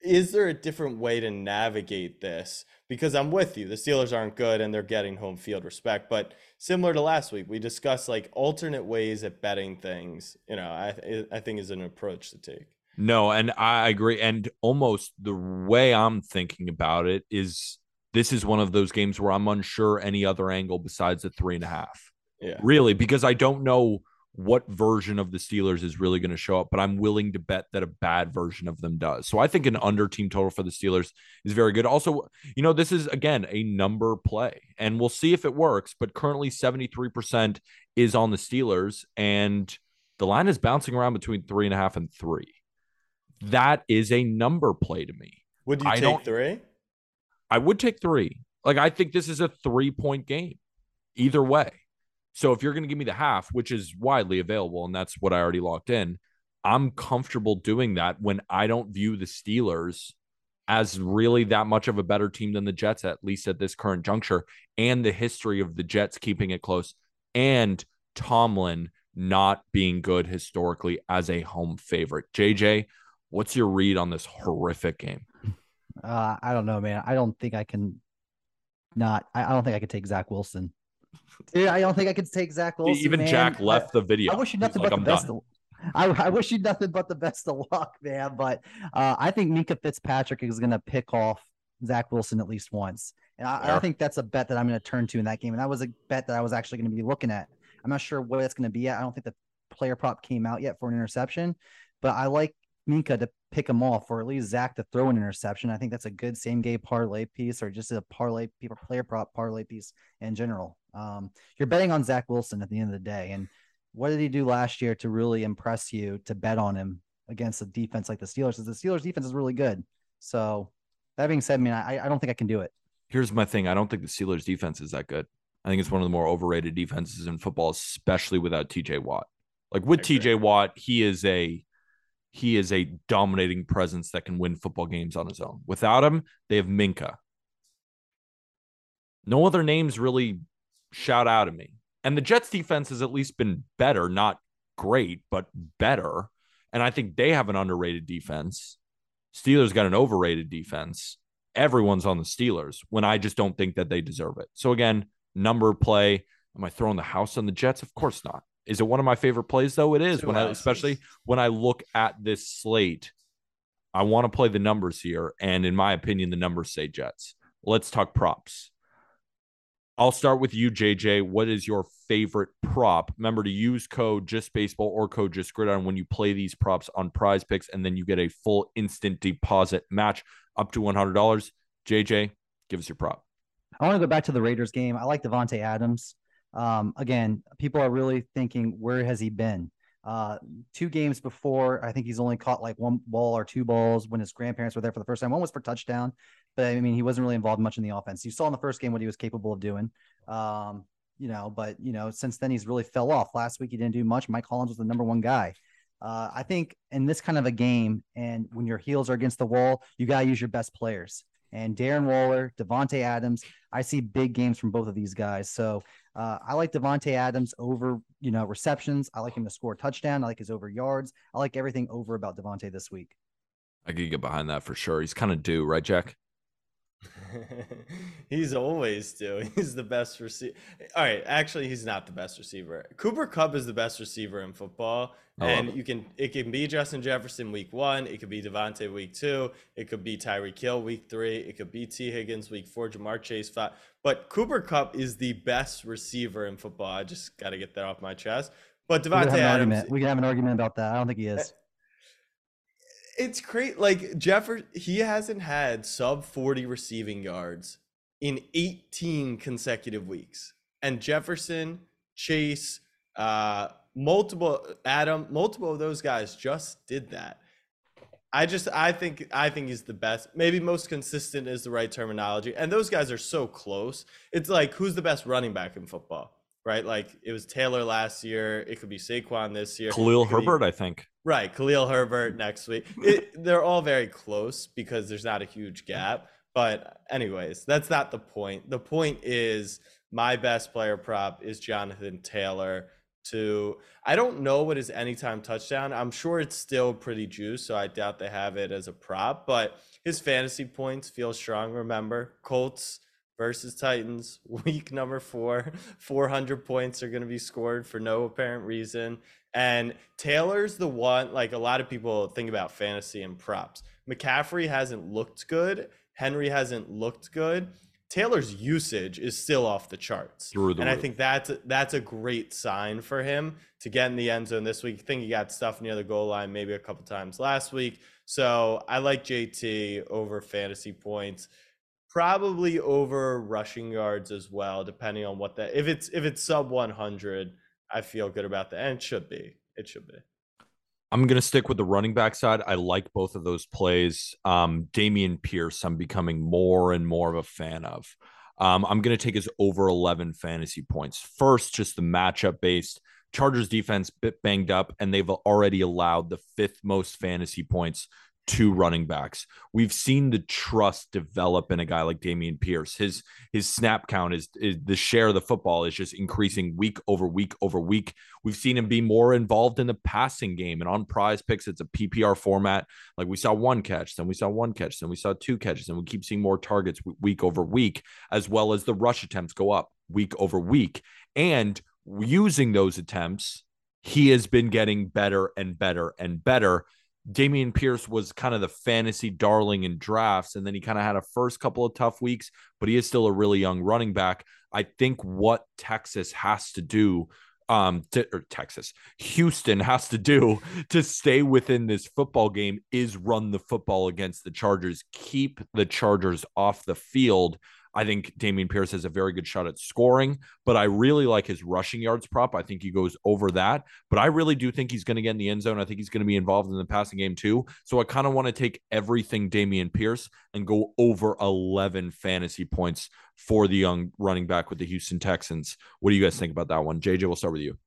is there a different way to navigate this? Because I'm with you. The Steelers aren't good and they're getting home field respect. But similar to last week, we discussed like alternate ways at betting things. You know, I I think is an approach to take. No, and I agree. And almost the way I'm thinking about it is this is one of those games where I'm unsure any other angle besides the three and a half. Yeah. Really, because I don't know what version of the Steelers is really going to show up, but I'm willing to bet that a bad version of them does. So I think an under team total for the Steelers is very good. Also, you know, this is again a number play, and we'll see if it works. But currently, 73% is on the Steelers, and the line is bouncing around between three and a half and three. That is a number play to me. Would you I take three? I would take three. Like I think this is a three point game, either way. So if you're going to give me the half, which is widely available, and that's what I already locked in, I'm comfortable doing that when I don't view the Steelers as really that much of a better team than the Jets, at least at this current juncture, and the history of the Jets keeping it close and Tomlin not being good historically as a home favorite. JJ, what's your read on this horrific game? Uh, I don't know, man. I don't think I can not. I, I don't think I could take Zach Wilson. Dude, I don't think I could take Zach Wilson. Even man. Jack left the video. I wish you nothing but the best. Of, I, I wish you nothing but the best of luck, man. But uh, I think Minkah Fitzpatrick is going to pick off Zach Wilson at least once, and I, I think that's a bet that I'm going to turn to in that game. And that was a bet that I was actually going to be looking at. I'm not sure what it's going to be at. I don't think the player prop came out yet for an interception, but I like Minkah to pick him off, or at least Zach to throw an interception. I think that's a good same game parlay piece, or just a parlay player prop parlay piece in general. Um, you're betting on Zach Wilson at the end of the day, and what did he do last year to really impress you to bet on him against a defense like the Steelers? Because the Steelers defense is really good. So that being said, I mean, I, I don't think I can do it. Here's my thing: I don't think the Steelers defense is that good. I think it's one of the more overrated defenses in football, especially without TJ Watt. Like with TJ Watt, he is a he is a dominating presence that can win football games on his own. Without him, they have Minkah. No other names really shout out at me. And the Jets defense has at least been better, not great, but better. And I think they have an underrated defense. Steelers got an overrated defense. Everyone's on the Steelers when I just don't think that they deserve it. So again, number play. Am I throwing the house on the Jets? Of course not. Is it one of my favorite plays though? It is. Two when I especially when I look at this slate, I want to play the numbers here. And in my opinion, the numbers say Jets. Let's talk props. I'll start with you, JJ. What is your favorite prop? Remember to use code just baseball or code just gridiron when you play these props on prize picks, and then you get a full instant deposit match up to $100. JJ, give us your prop. I want to go back to the Raiders game. I like Davante Adams. Um, again, people are really thinking, where has he been? Uh, two games before, I think he's only caught like one ball or two balls when his grandparents were there for the first time. One was for touchdown, but I mean, he wasn't really involved much in the offense. You saw in the first game what he was capable of doing. Um, you know, but you know, since then he's really fell off. Last week he didn't do much. Mack Hollins was the number one guy. Uh, I think in this kind of a game, and when your heels are against the wall, you gotta use your best players. And Darren Waller, Davante Adams, I see big games from both of these guys. So uh, I like Davante Adams over, you know, receptions. I like him to score a touchdown. I like his over yards. I like everything over about Davante this week. I could get behind that for sure. He's kind of due, right, Jack? he's always due. He's the best receiver. All right, actually, he's not the best receiver. Cooper Kupp is the best receiver in football, and you can it can be Justin Jefferson week one, it could be Davante week two, it could be Tyreek Hill week three, it could be Tee Higgins week four, Ja'Marr Chase five. But Cooper Kupp is the best receiver in football. I just got to get that off my chest. But Davante Adams, argument. we can have an argument about that. I don't think he is eh, it's great. Like Jefferson, he hasn't had sub 40 receiving yards in 18 consecutive weeks. And Jefferson, Chase, uh, multiple Adam, multiple of those guys just did that. I just I think I think he's the best. Maybe most consistent is the right terminology. And those guys are so close. It's like who's the best running back in football? Right? Like it was Taylor last year. It could be Saquon this year. Khalil Herbert, be, I think. Right, Khalil Herbert next week. It, they're all very close because there's not a huge gap. But anyways, that's not the point. The point is my best player prop is Jonathan Taylor to I don't know what his anytime touchdown. I'm sure it's still pretty juice, so I doubt they have it as a prop, but his fantasy points feel strong. Remember, Colts versus Titans, week number 4, 400 points are going to be scored for no apparent reason. And Taylor's the one, like a lot of people think about fantasy and props. McCaffrey hasn't looked good. Henry hasn't looked good. Taylor's usage is still off the charts. The and. I think that's that's a great sign for him to get in the end zone this week. I think he got stuff near the goal line maybe a couple times last week. So I like JT over fantasy points. Probably over rushing yards as well, depending on what that if it's if it's sub 100 I feel good about that. And it should be. It should be. I'm going to stick with the running back side. I like both of those plays. Um, Dameon Pierce, I'm becoming more and more of a fan of. Um, I'm going to take his over 11 fantasy points. First, just the matchup based. Chargers defense bit banged up, and they've already allowed the fifth most fantasy points two running backs. We've seen the trust develop in a guy like Dameon Pierce. His his snap count is, is the share of the football is just increasing week over week over week. We've seen him be more involved in the passing game and on prize picks. It's a PPR format. Like we saw one catch, then we saw one catch, then we saw two catches, and we keep seeing more targets week over week, as well as the rush attempts go up week over week. And using those attempts, he has been getting better and better and better Dameon Pierce was kind of the fantasy darling in drafts, and then he kind of had a first couple of tough weeks, but he is still a really young running back. I think what Texas has to do, um, to, or Texas, Houston has to do to stay within this football game is run the football against the Chargers, keep the Chargers off the field. I think Dameon Pierce has a very good shot at scoring, but I really like his rushing yards prop. I think he goes over that, but I really do think he's going to get in the end zone. I think he's going to be involved in the passing game too. So I kind of want to take everything Dameon Pierce and go over 11 fantasy points for the young running back with the Houston Texans. What do you guys think about that one? JJ, we'll start with you.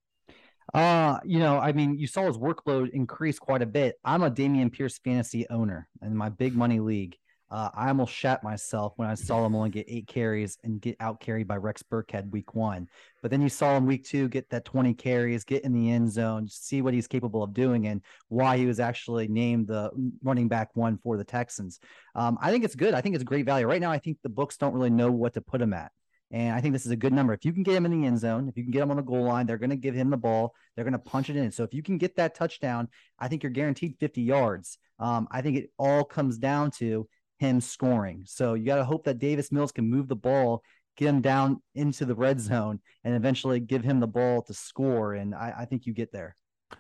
Uh, you know, I mean, you saw his workload increase quite a bit. I'm a Dameon Pierce fantasy owner in my big money league. Uh, I almost shat myself when I saw him only get eight carries and get out carried by Rex Burkhead week one. But then you saw him week two get that 20 carries, get in the end zone, see what he's capable of doing and why he was actually named the running back one for the Texans. Um, I think it's good. I think it's great value. Right now, I think the books don't really know what to put him at. And I think this is a good number. If you can get him in the end zone, if you can get him on the goal line, they're going to give him the ball. They're going to punch it in. So if you can get that touchdown, I think you're guaranteed 50 yards. Um, I think it all comes down to him scoring. So you got to hope that Davis Mills can move the ball, get him down into the red zone, and eventually give him the ball to score. And I, I think you get there.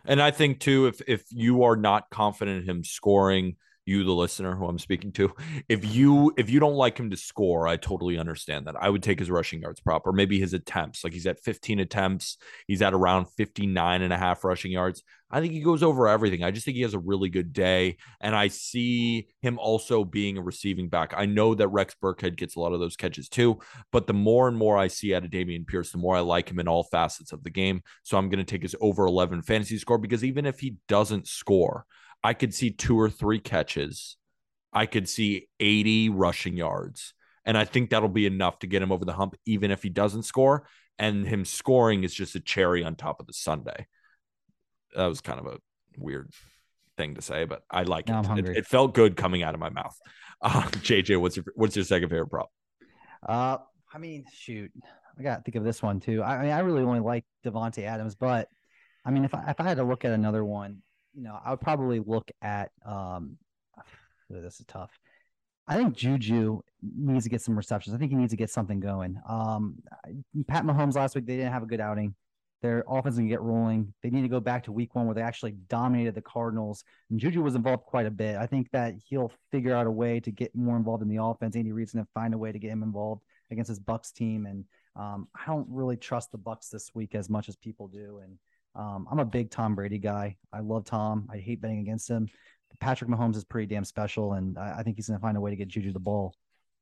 And I think too, if if you are not confident in him scoring, you the listener who I'm speaking to, if you if you don't like him to score, I totally understand that. I would take his rushing yards prop or maybe his attempts. Like he's at 15 attempts, he's at around 59 and a half rushing yards. I think he goes over everything. I just think he has a really good day. And I see him also being a receiving back. I know that Rex Burkhead gets a lot of those catches too, but the more and more I see out of Dameon Pierce, the more I like him in all facets of the game. So I'm going to take his over 11 fantasy score because even if he doesn't score, I could see two or three catches. I could see 80 rushing yards. And I think that'll be enough to get him over the hump, even if he doesn't score. And him scoring is just a cherry on top of the sundae. That was kind of a weird thing to say, but I like now it. it. it. felt good coming out of my mouth. Uh, JJ, what's your what's your second favorite prop? Uh, I mean, shoot, I got to think of this one too. I, I mean, I really only like Davante Adams, but I mean, if I if I had to look at another one, you know, I would probably look at um this is tough. I think Juju needs to get some receptions. I think he needs to get something going. Um, Pat Mahomes last week they didn't have a good outing. Their offense can get rolling. They need to go back to week one where they actually dominated the Cardinals. And Juju was involved quite a bit. I think that he'll figure out a way to get more involved in the offense. Andy Reid's to find a way to get him involved against his Bucs team. And um, I don't really trust the Bucs this week as much as people do. And um, I'm a big Tom Brady guy. I love Tom. I hate betting against him. Patrick Mahomes is pretty damn special, and I, I think he's going to find a way to get Juju the ball.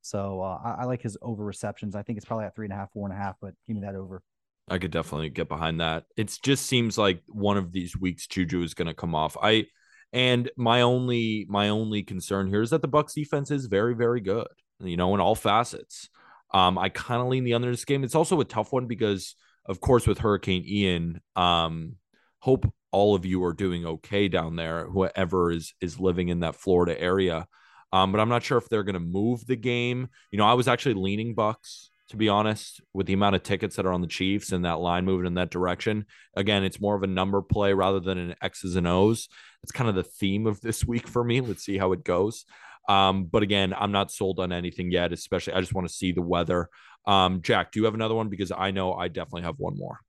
So uh, I, I, like his over receptions. I think it's probably at three and a half, four and a half, but give me that over. I could definitely get behind that. It just seems like one of these weeks Juju is going to come off. I and my only my only concern here is that the Bucs defense is very very good. You know, in all facets. Um, I kind of lean the under this game. It's also a tough one because of course, with Hurricane Ian, um, hope all of you are doing okay down there, whoever is is living in that Florida area. Um, but I'm not sure if they're going to move the game. You know, I was actually leaning Bucs to be honest, with the amount of tickets that are on the Chiefs and that line moving in that direction. Again, it's more of a number play rather than an X's and O's. It's kind of the theme of this week for me. Let's see how it goes. Um, but again, I'm not sold on anything yet, especially I just want to see the weather. Um, Jack, do you have another one? Because I know I definitely have one more.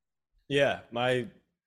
Yeah, my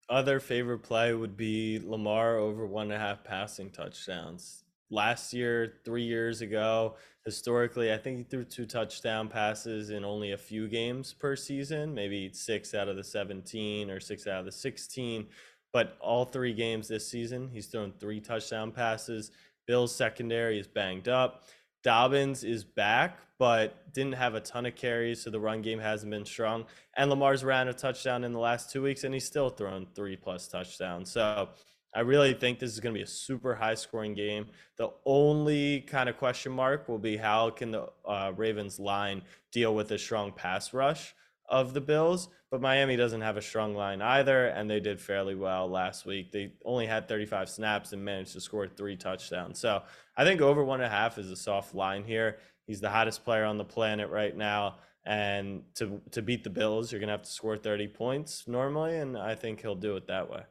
other favorite play would be Lamar over one and a half passing touchdowns. Last year, three years ago, historically, I think he threw two touchdown passes in only a few games per season, maybe six out of the 17 or six out of the 16. But all three games this season, he's thrown three touchdown passes. Bill's secondary is banged up. Dobbins is back, but didn't have a ton of carries, so the run game hasn't been strong. And Lamar's ran a touchdown in the last two weeks, and he's still thrown three plus touchdowns. So I really think this is going to be a super high scoring game. The only kind of question mark will be how can the uh, Ravens line deal with a strong pass rush of the Bills? But Miami doesn't have a strong line either, and they did fairly well last week. They only had 35 snaps and managed to score three touchdowns. So I think over one and a half is a soft line here. He's the hottest player on the planet right now. And to to beat the Bills, you're gonna have to score 30 points normally, and I think he'll do it that way.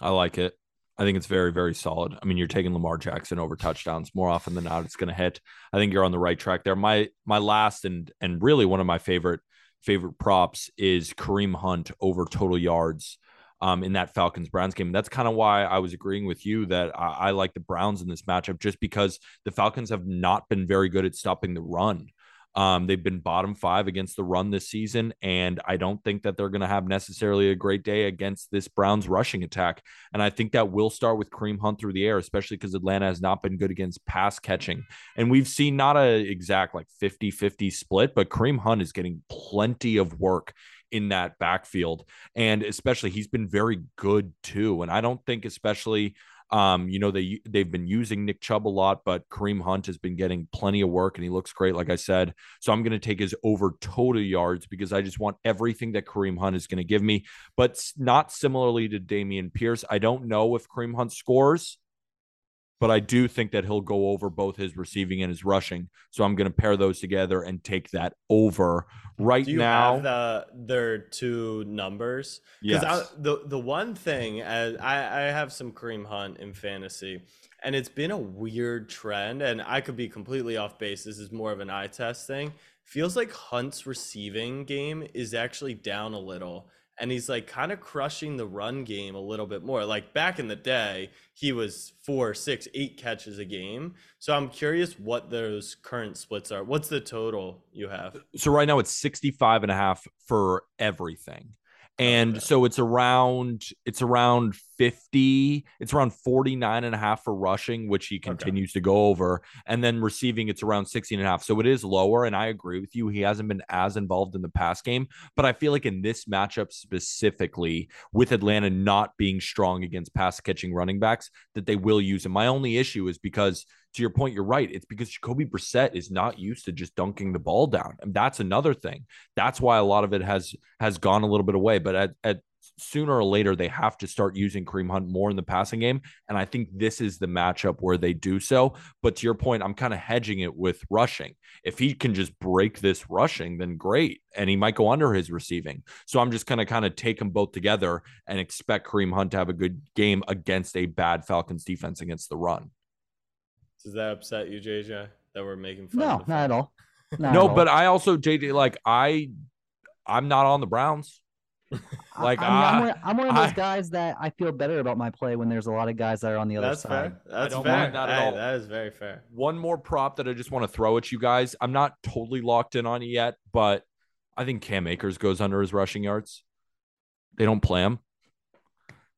I like it. I think it's very, very solid. I mean, you're taking Lamar Jackson over touchdowns more often than not. It's going to hit. I think you're on the right track there. My my last and and really one of my favorite favorite props is Kareem Hunt over total yards um, in that Falcons Browns game. That's kind of why I was agreeing with you that I, I, like the Browns in this matchup, just because the Falcons have not been very good at stopping the run. Um, they've been bottom five against the run this season, and I don't think that they're going to have necessarily a great day against this Browns rushing attack. And I think that will start with Kareem Hunt through the air, especially because Atlanta has not been good against pass catching. And we've seen not a exact like 50 50 split, but Kareem Hunt is getting plenty of work in that backfield. And especially, he's been very good too. And I don't think, especially, um, you know, they they've been using Nick Chubb a lot, but Kareem Hunt has been getting plenty of work and he looks great, like I said. So I'm going to take his over total yards because I just want everything that Kareem Hunt is going to give me. But not similarly to Dameon Pierce, I don't know if Kareem Hunt scores but I do think that he'll go over both his receiving and his rushing. So I'm going to pair those together and take that over right do you now. Have the their two numbers. Yes. I, the the one thing as I I have some Kareem Hunt in fantasy, and it's been a weird trend, and I could be completely off base. This is more of an eye test thing. Feels like Hunt's receiving game is actually down a little and he's like kind of crushing the run game a little bit more. Like back in the day, he was four, six, eight catches a game. So I'm curious what those current splits are. What's the total you have? So right now it's 65 and a half for everything and okay. so it's around it's around 50 it's around 49 and a half for rushing which he continues okay. to go over and then receiving it's around 16 and a half so it is lower and i agree with you he hasn't been as involved in the pass game but i feel like in this matchup specifically with atlanta not being strong against pass catching running backs that they will use him my only issue is because to your point, you're right. It's because Jacoby Brissett is not used to just dunking the ball down. And that's another thing. That's why a lot of it has has gone a little bit away. But at, at sooner or later they have to start using Kareem Hunt more in the passing game. And I think this is the matchup where they do so. But to your point, I'm kind of hedging it with rushing. If he can just break this rushing, then great. And he might go under his receiving. So I'm just going to kind of take them both together and expect Kareem Hunt to have a good game against a bad Falcons defense against the run. Does that upset you, JJ, that we're making fun? No, not at all. Not no, at but. I also JJ like I, I'm not on the Browns. Like I, I, am one, I'm one of those I, guys that I feel better about my play when there's a lot of guys that are on the other that's side. Fair. That's fair. That, hey, that is very fair. One more prop that I just want to throw at you guys. I'm not totally locked in on it yet, but I think Cam Akers goes under his rushing yards. They don't play him.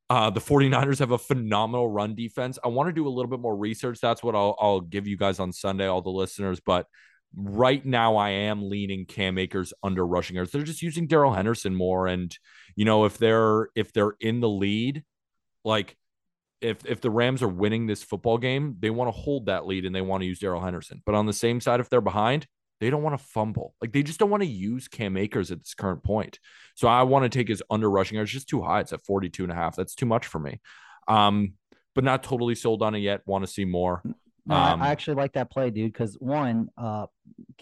Uh, the 49ers have a phenomenal run defense. I want to do a little bit more research. That's what I'll, I'll give you guys on Sunday, all the listeners. But right now, I am leaning Cam Akers under rushing yards. They're just using Darrell Henderson more, and you know if they're if they're in the lead, like if if the Rams are winning this football game, they want to hold that lead and they want to use Darrell Henderson. But on the same side, if they're behind, they don't want to fumble. Like they just don't want to use Cam Akers at this current point. So I want to take his under rushing yards just too high. It's at 42 and a half. That's too much for me. Um, but not totally sold on it yet. Want to see more. No, um, I actually like that play, dude. Because one, uh,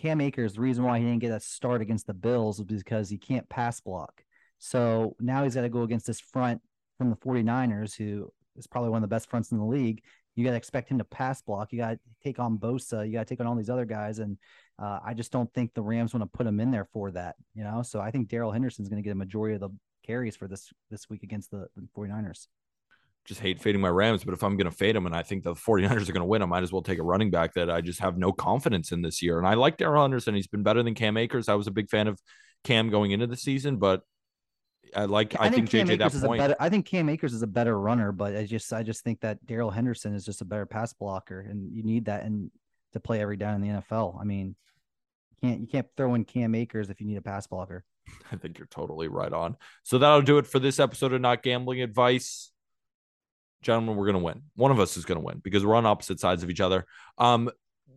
Cam Akers, the reason why he didn't get a start against the Bills was because he can't pass block. So now he's got to go against this front from the 49ers, who is probably one of the best fronts in the league. You got to expect him to pass block. You got to take on Bosa. You got to take on all these other guys. And uh, I just don't think the Rams want to put him in there for that, you know. So I think Darrell Henderson's going to get a majority of the carries for this this week against the, the 49ers. Just hate fading my Rams, but if I'm going to fade them and I think the 49ers are going to win, I might as well take a running back that I just have no confidence in this year. And I like Darrell Henderson. He's been better than Cam Akers. I was a big fan of Cam going into the season, but I like. I, I think, think JJ Akers that point. Better, I think Cam Akers is a better runner, but I just I just think that Darrell Henderson is just a better pass blocker, and you need that and to play every down in the NFL. I mean, can't you can't throw in Cam Akers if you need a pass blocker. I think you're totally right on. So that'll do it for this episode of Not Gambling Advice. Gentlemen, we're gonna win. One of us is gonna win because we're on opposite sides of each other. Um,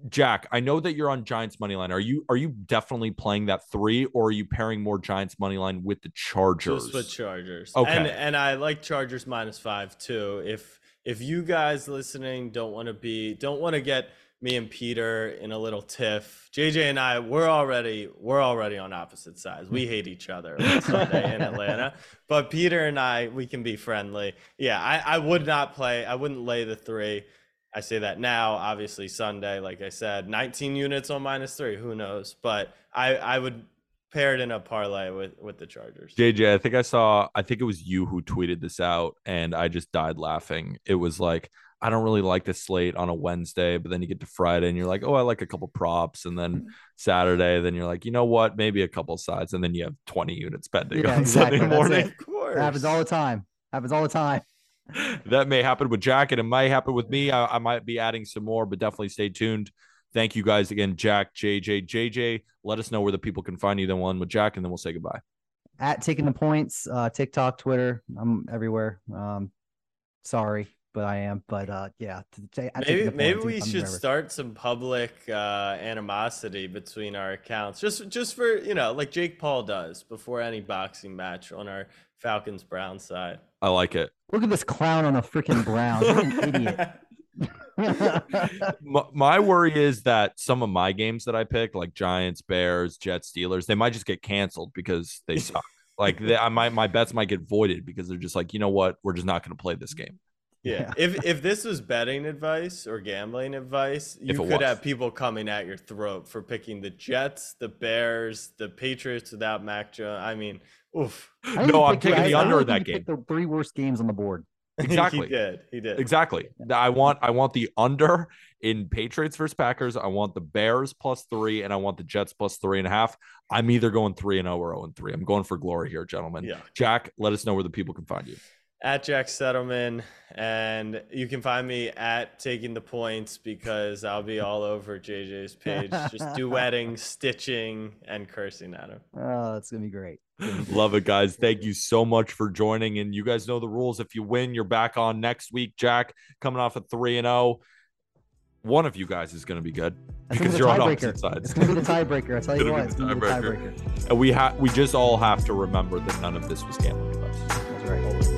Jack, I know that you're on Giants money line. Are you are you definitely playing that three, or are you pairing more Giants money line with the Chargers? Just with Chargers. Okay, and, and I like Chargers minus five too. If if you guys listening don't want to be don't want to get me and Peter in a little tiff. JJ and I, we're already we're already on opposite sides. We hate each other Sunday in Atlanta. But Peter and I, we can be friendly. Yeah, I, I would not play. I wouldn't lay the three. I say that now. Obviously, Sunday, like I said, 19 units on minus three. Who knows? But I I would pair it in a parlay with with the Chargers. JJ, I think I saw. I think it was you who tweeted this out, and I just died laughing. It was like I don't really like the slate on a Wednesday, but then you get to Friday and you're like, oh, I like a couple props. And then Saturday, then you're like, you know what? Maybe a couple sides. And then you have 20 units pending Yeah, on exactly. Sunday morning. Of course. It happens all the time. Happens all the time. that may happen with Jack and it might happen with me. I, I might be adding some more, but definitely stay tuned. Thank you guys again, Jack, JJ, JJ. Let us know where the people can find you. Then one with Jack, and then we'll say goodbye. At taking the points, uh, TikTok, Twitter. I'm everywhere. Um, sorry, but I am. But uh, yeah. t- t- at Maybe maybe we should everywhere. start some public uh, animosity between our accounts, just just for you know, like Jake Paul does before any boxing match on our Falcons Brown side. I like it. Look at this clown on a freaking Browns. What an idiot. my, my worry is that some of my games that I pick, like Giants, Bears, Jets, Steelers, they might just get canceled because they suck. like they, I might, my bets might get voided because they're just like, you know what, we're just not going to play this game. Yeah. If if this was betting advice or gambling advice, you could was. have people coming at your throat for picking the Jets, the Bears, the Patriots without Mac Jones. I mean, oof. I No, I'm taking I- the I under really of that think you game. The three worst games on the board. Exactly. he did. He did. Exactly. I want, I want the under in Patriots versus Packers. I want the Bears plus three, and I want the Jets plus three and a half. I'm either going three and zero or zero and three. I'm going for glory here, gentlemen. Yeah. Jack, let us know where the people can find you. At Jack Settleman, and you can find me at taking the points because I'll be all over JJ's page, just duetting, stitching, and cursing at him. Oh, it's gonna be great. Love it, guys. Thank you so much for joining. And you guys know the rules. If you win, you're back on next week. Jack coming off a three and zero. One of you guys is going to be good That's because be you're on tiebreaker. opposite sides. It's gonna be the tiebreaker. I tell you what, it's gonna be the tiebreaker. tiebreaker. And we have we just all have to remember that none of this was gambling advice. That's right.